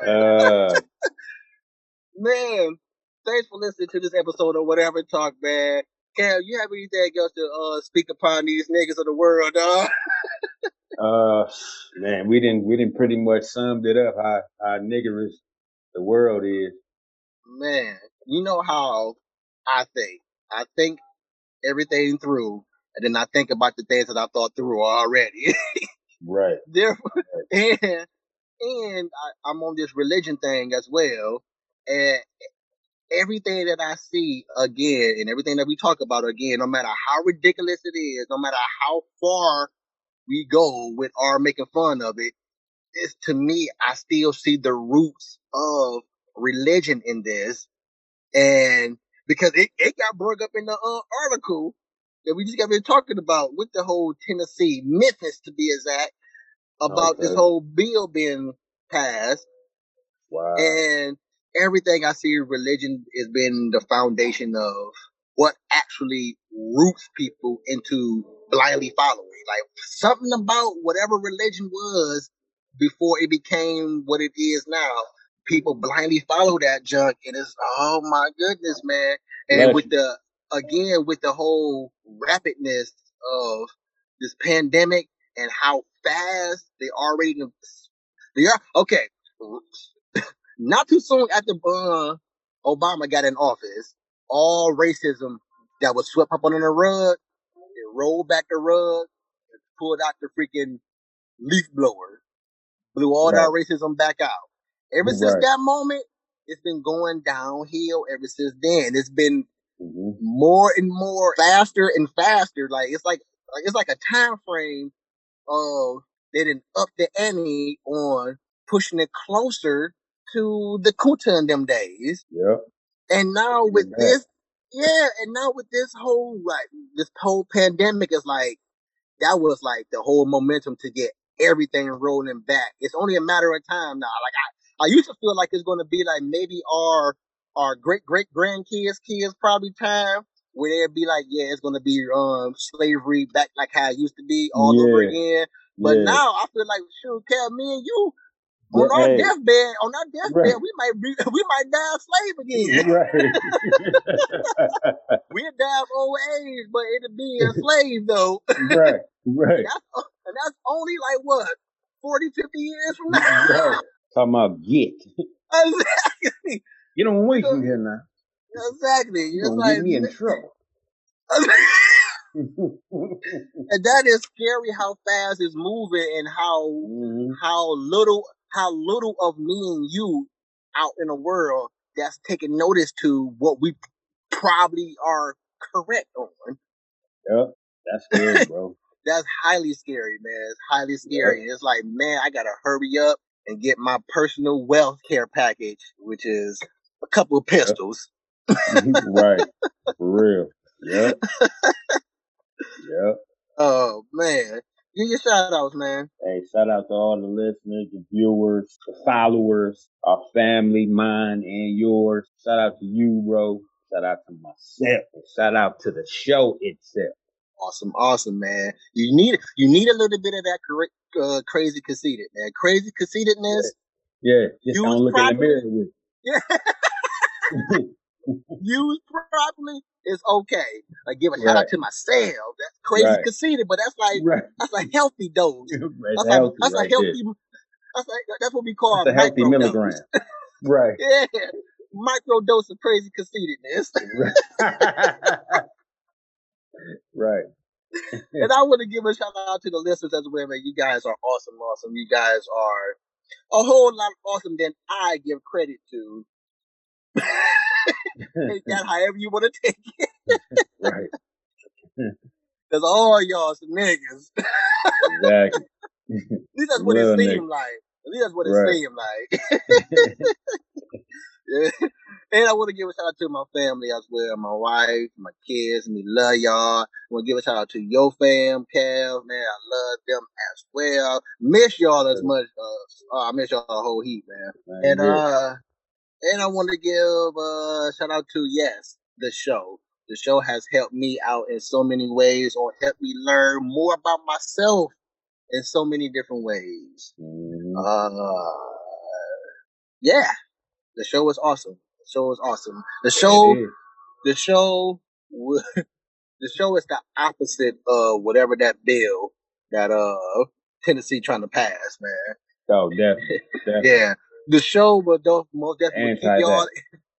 uh, Man, thanks for listening to this episode of Whatever Talk, man. Cam, you have anything else to uh, speak upon these niggas of the world, dog? uh, man, we didn't we didn't pretty much summed it up how how niggerish the world is. Man, you know how I think. I think everything through, and then I think about the things that I thought through already. Right. Therefore, and and I, I'm on this religion thing as well, and everything that I see again and everything that we talk about again, no matter how ridiculous it is, no matter how far we go with our making fun of it, it, is to me, I still see the roots of religion in this. And because it, it got brought up in the uh, article that we just got been talking about with the whole Tennessee, Memphis to be exact, about Okay. this whole bill being passed. Wow. And everything I see religion has been the foundation of what actually roots people into blindly following. Like something about whatever religion was before it became what it is now. People blindly follow that junk and it's oh my goodness, man. And with the again with the whole rapidness of this pandemic and how fast they already they are okay not too soon after uh, Obama got in office, all racism that was swept up under the rug, they rolled back the rug, and pulled out the freaking leaf blower, blew all that racism back out. Ever since that moment, it's been going downhill ever since then. It's been more and more faster and faster. Like it's like like it's like a time frame of they didn't up the ante on pushing it closer to the Kuta in them days. Yep. And now with it this, yeah, and now with this whole like this whole pandemic is like that was like the whole momentum to get everything rolling back. It's only a matter of time now. Like I, I used to feel like it's gonna be like maybe our our great great grandkids kids probably time where they'd be like, yeah, it's gonna be um slavery back like how it used to be all over again. But Yeah. now I feel like shoot, Cal, me and you Yeah, on our hey. deathbed, on our deathbed, Right. we might be, we might die a slave again. right. We'll die of old age, but it'll be a slave though. right. Right. That's, and that's only like what 40, 50 years from now. Right. Talking about get. exactly, Get on away from here now. exactly. You gonna like, get me in trouble. and that is scary how fast it's moving and how Mhm. how little how little of me and you out in the world that's taking notice to what we probably are correct on. Yep. That's scary, bro. That's highly scary, man. It's highly scary. It's like, man, I gotta hurry up and get my personal wealth care package, which is a couple of pistols. right. For real. Yeah. Yep. Oh man. Give your shout outs, man. Hey, shout out to all the listeners, the viewers, the followers, our family, mine and yours. Shout out to you, bro. Shout out to myself. Shout out to the show itself. Awesome, awesome, man. You need you need a little bit of that uh, crazy conceited, man. Crazy conceitedness. Yeah, just You don't look in the mirror with Yeah. used properly is okay. Like give a shout out to myself. That's crazy Right. conceited, but that's like right. that's a healthy dose. It's That's healthy like that's right a healthy. That's like that's what we call there. It's a healthy milligram. right. Yeah, micro dose of crazy conceitedness. right. and I want to give a shout out to the listeners as well, man. You guys are awesome, awesome. You guys are a whole lot awesome than I give credit to. Take that however you want to take it. right. Because all y'all some niggas. Exactly. At least that's what Real it niggas. seemed like. At least that's what it Right. seemed like. yeah. And I want to give a shout out to my family as well, my wife, my kids, and we love y'all. I want to give a shout out to your fam, Cal, man. I love them as well. Miss y'all as much. Uh, uh, I miss y'all a whole heap, man. And uh, and I want to give a shout out to yes, the show. The show has helped me out in so many ways, or helped me learn more about myself in so many different ways. Mhm. Uh, yeah, the show was awesome. The show was awesome. The show, the show, the show is the opposite of whatever that bill that uh Tennessee trying to pass, man. Oh, definitely. definitely. Yeah, the show will most definitely keep y'all.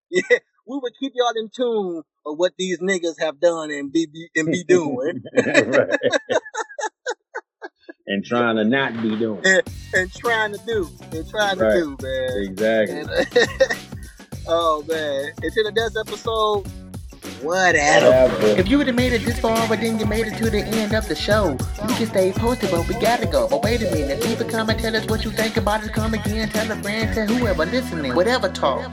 Yeah, we would keep y'all in tune of what these niggas have done and be, be and be doing and trying to not be doing. and trying to do and trying Right. to do, man. Exactly. And, Oh man. Until the next episode, whatever. Whatever. If you would have made it this far, but then you made it to the end of the show, you can stay posted, but we gotta go. But wait a minute, leave a comment, tell us what you think about it. Come again, tell a friend, tell whoever listening, whatever talk.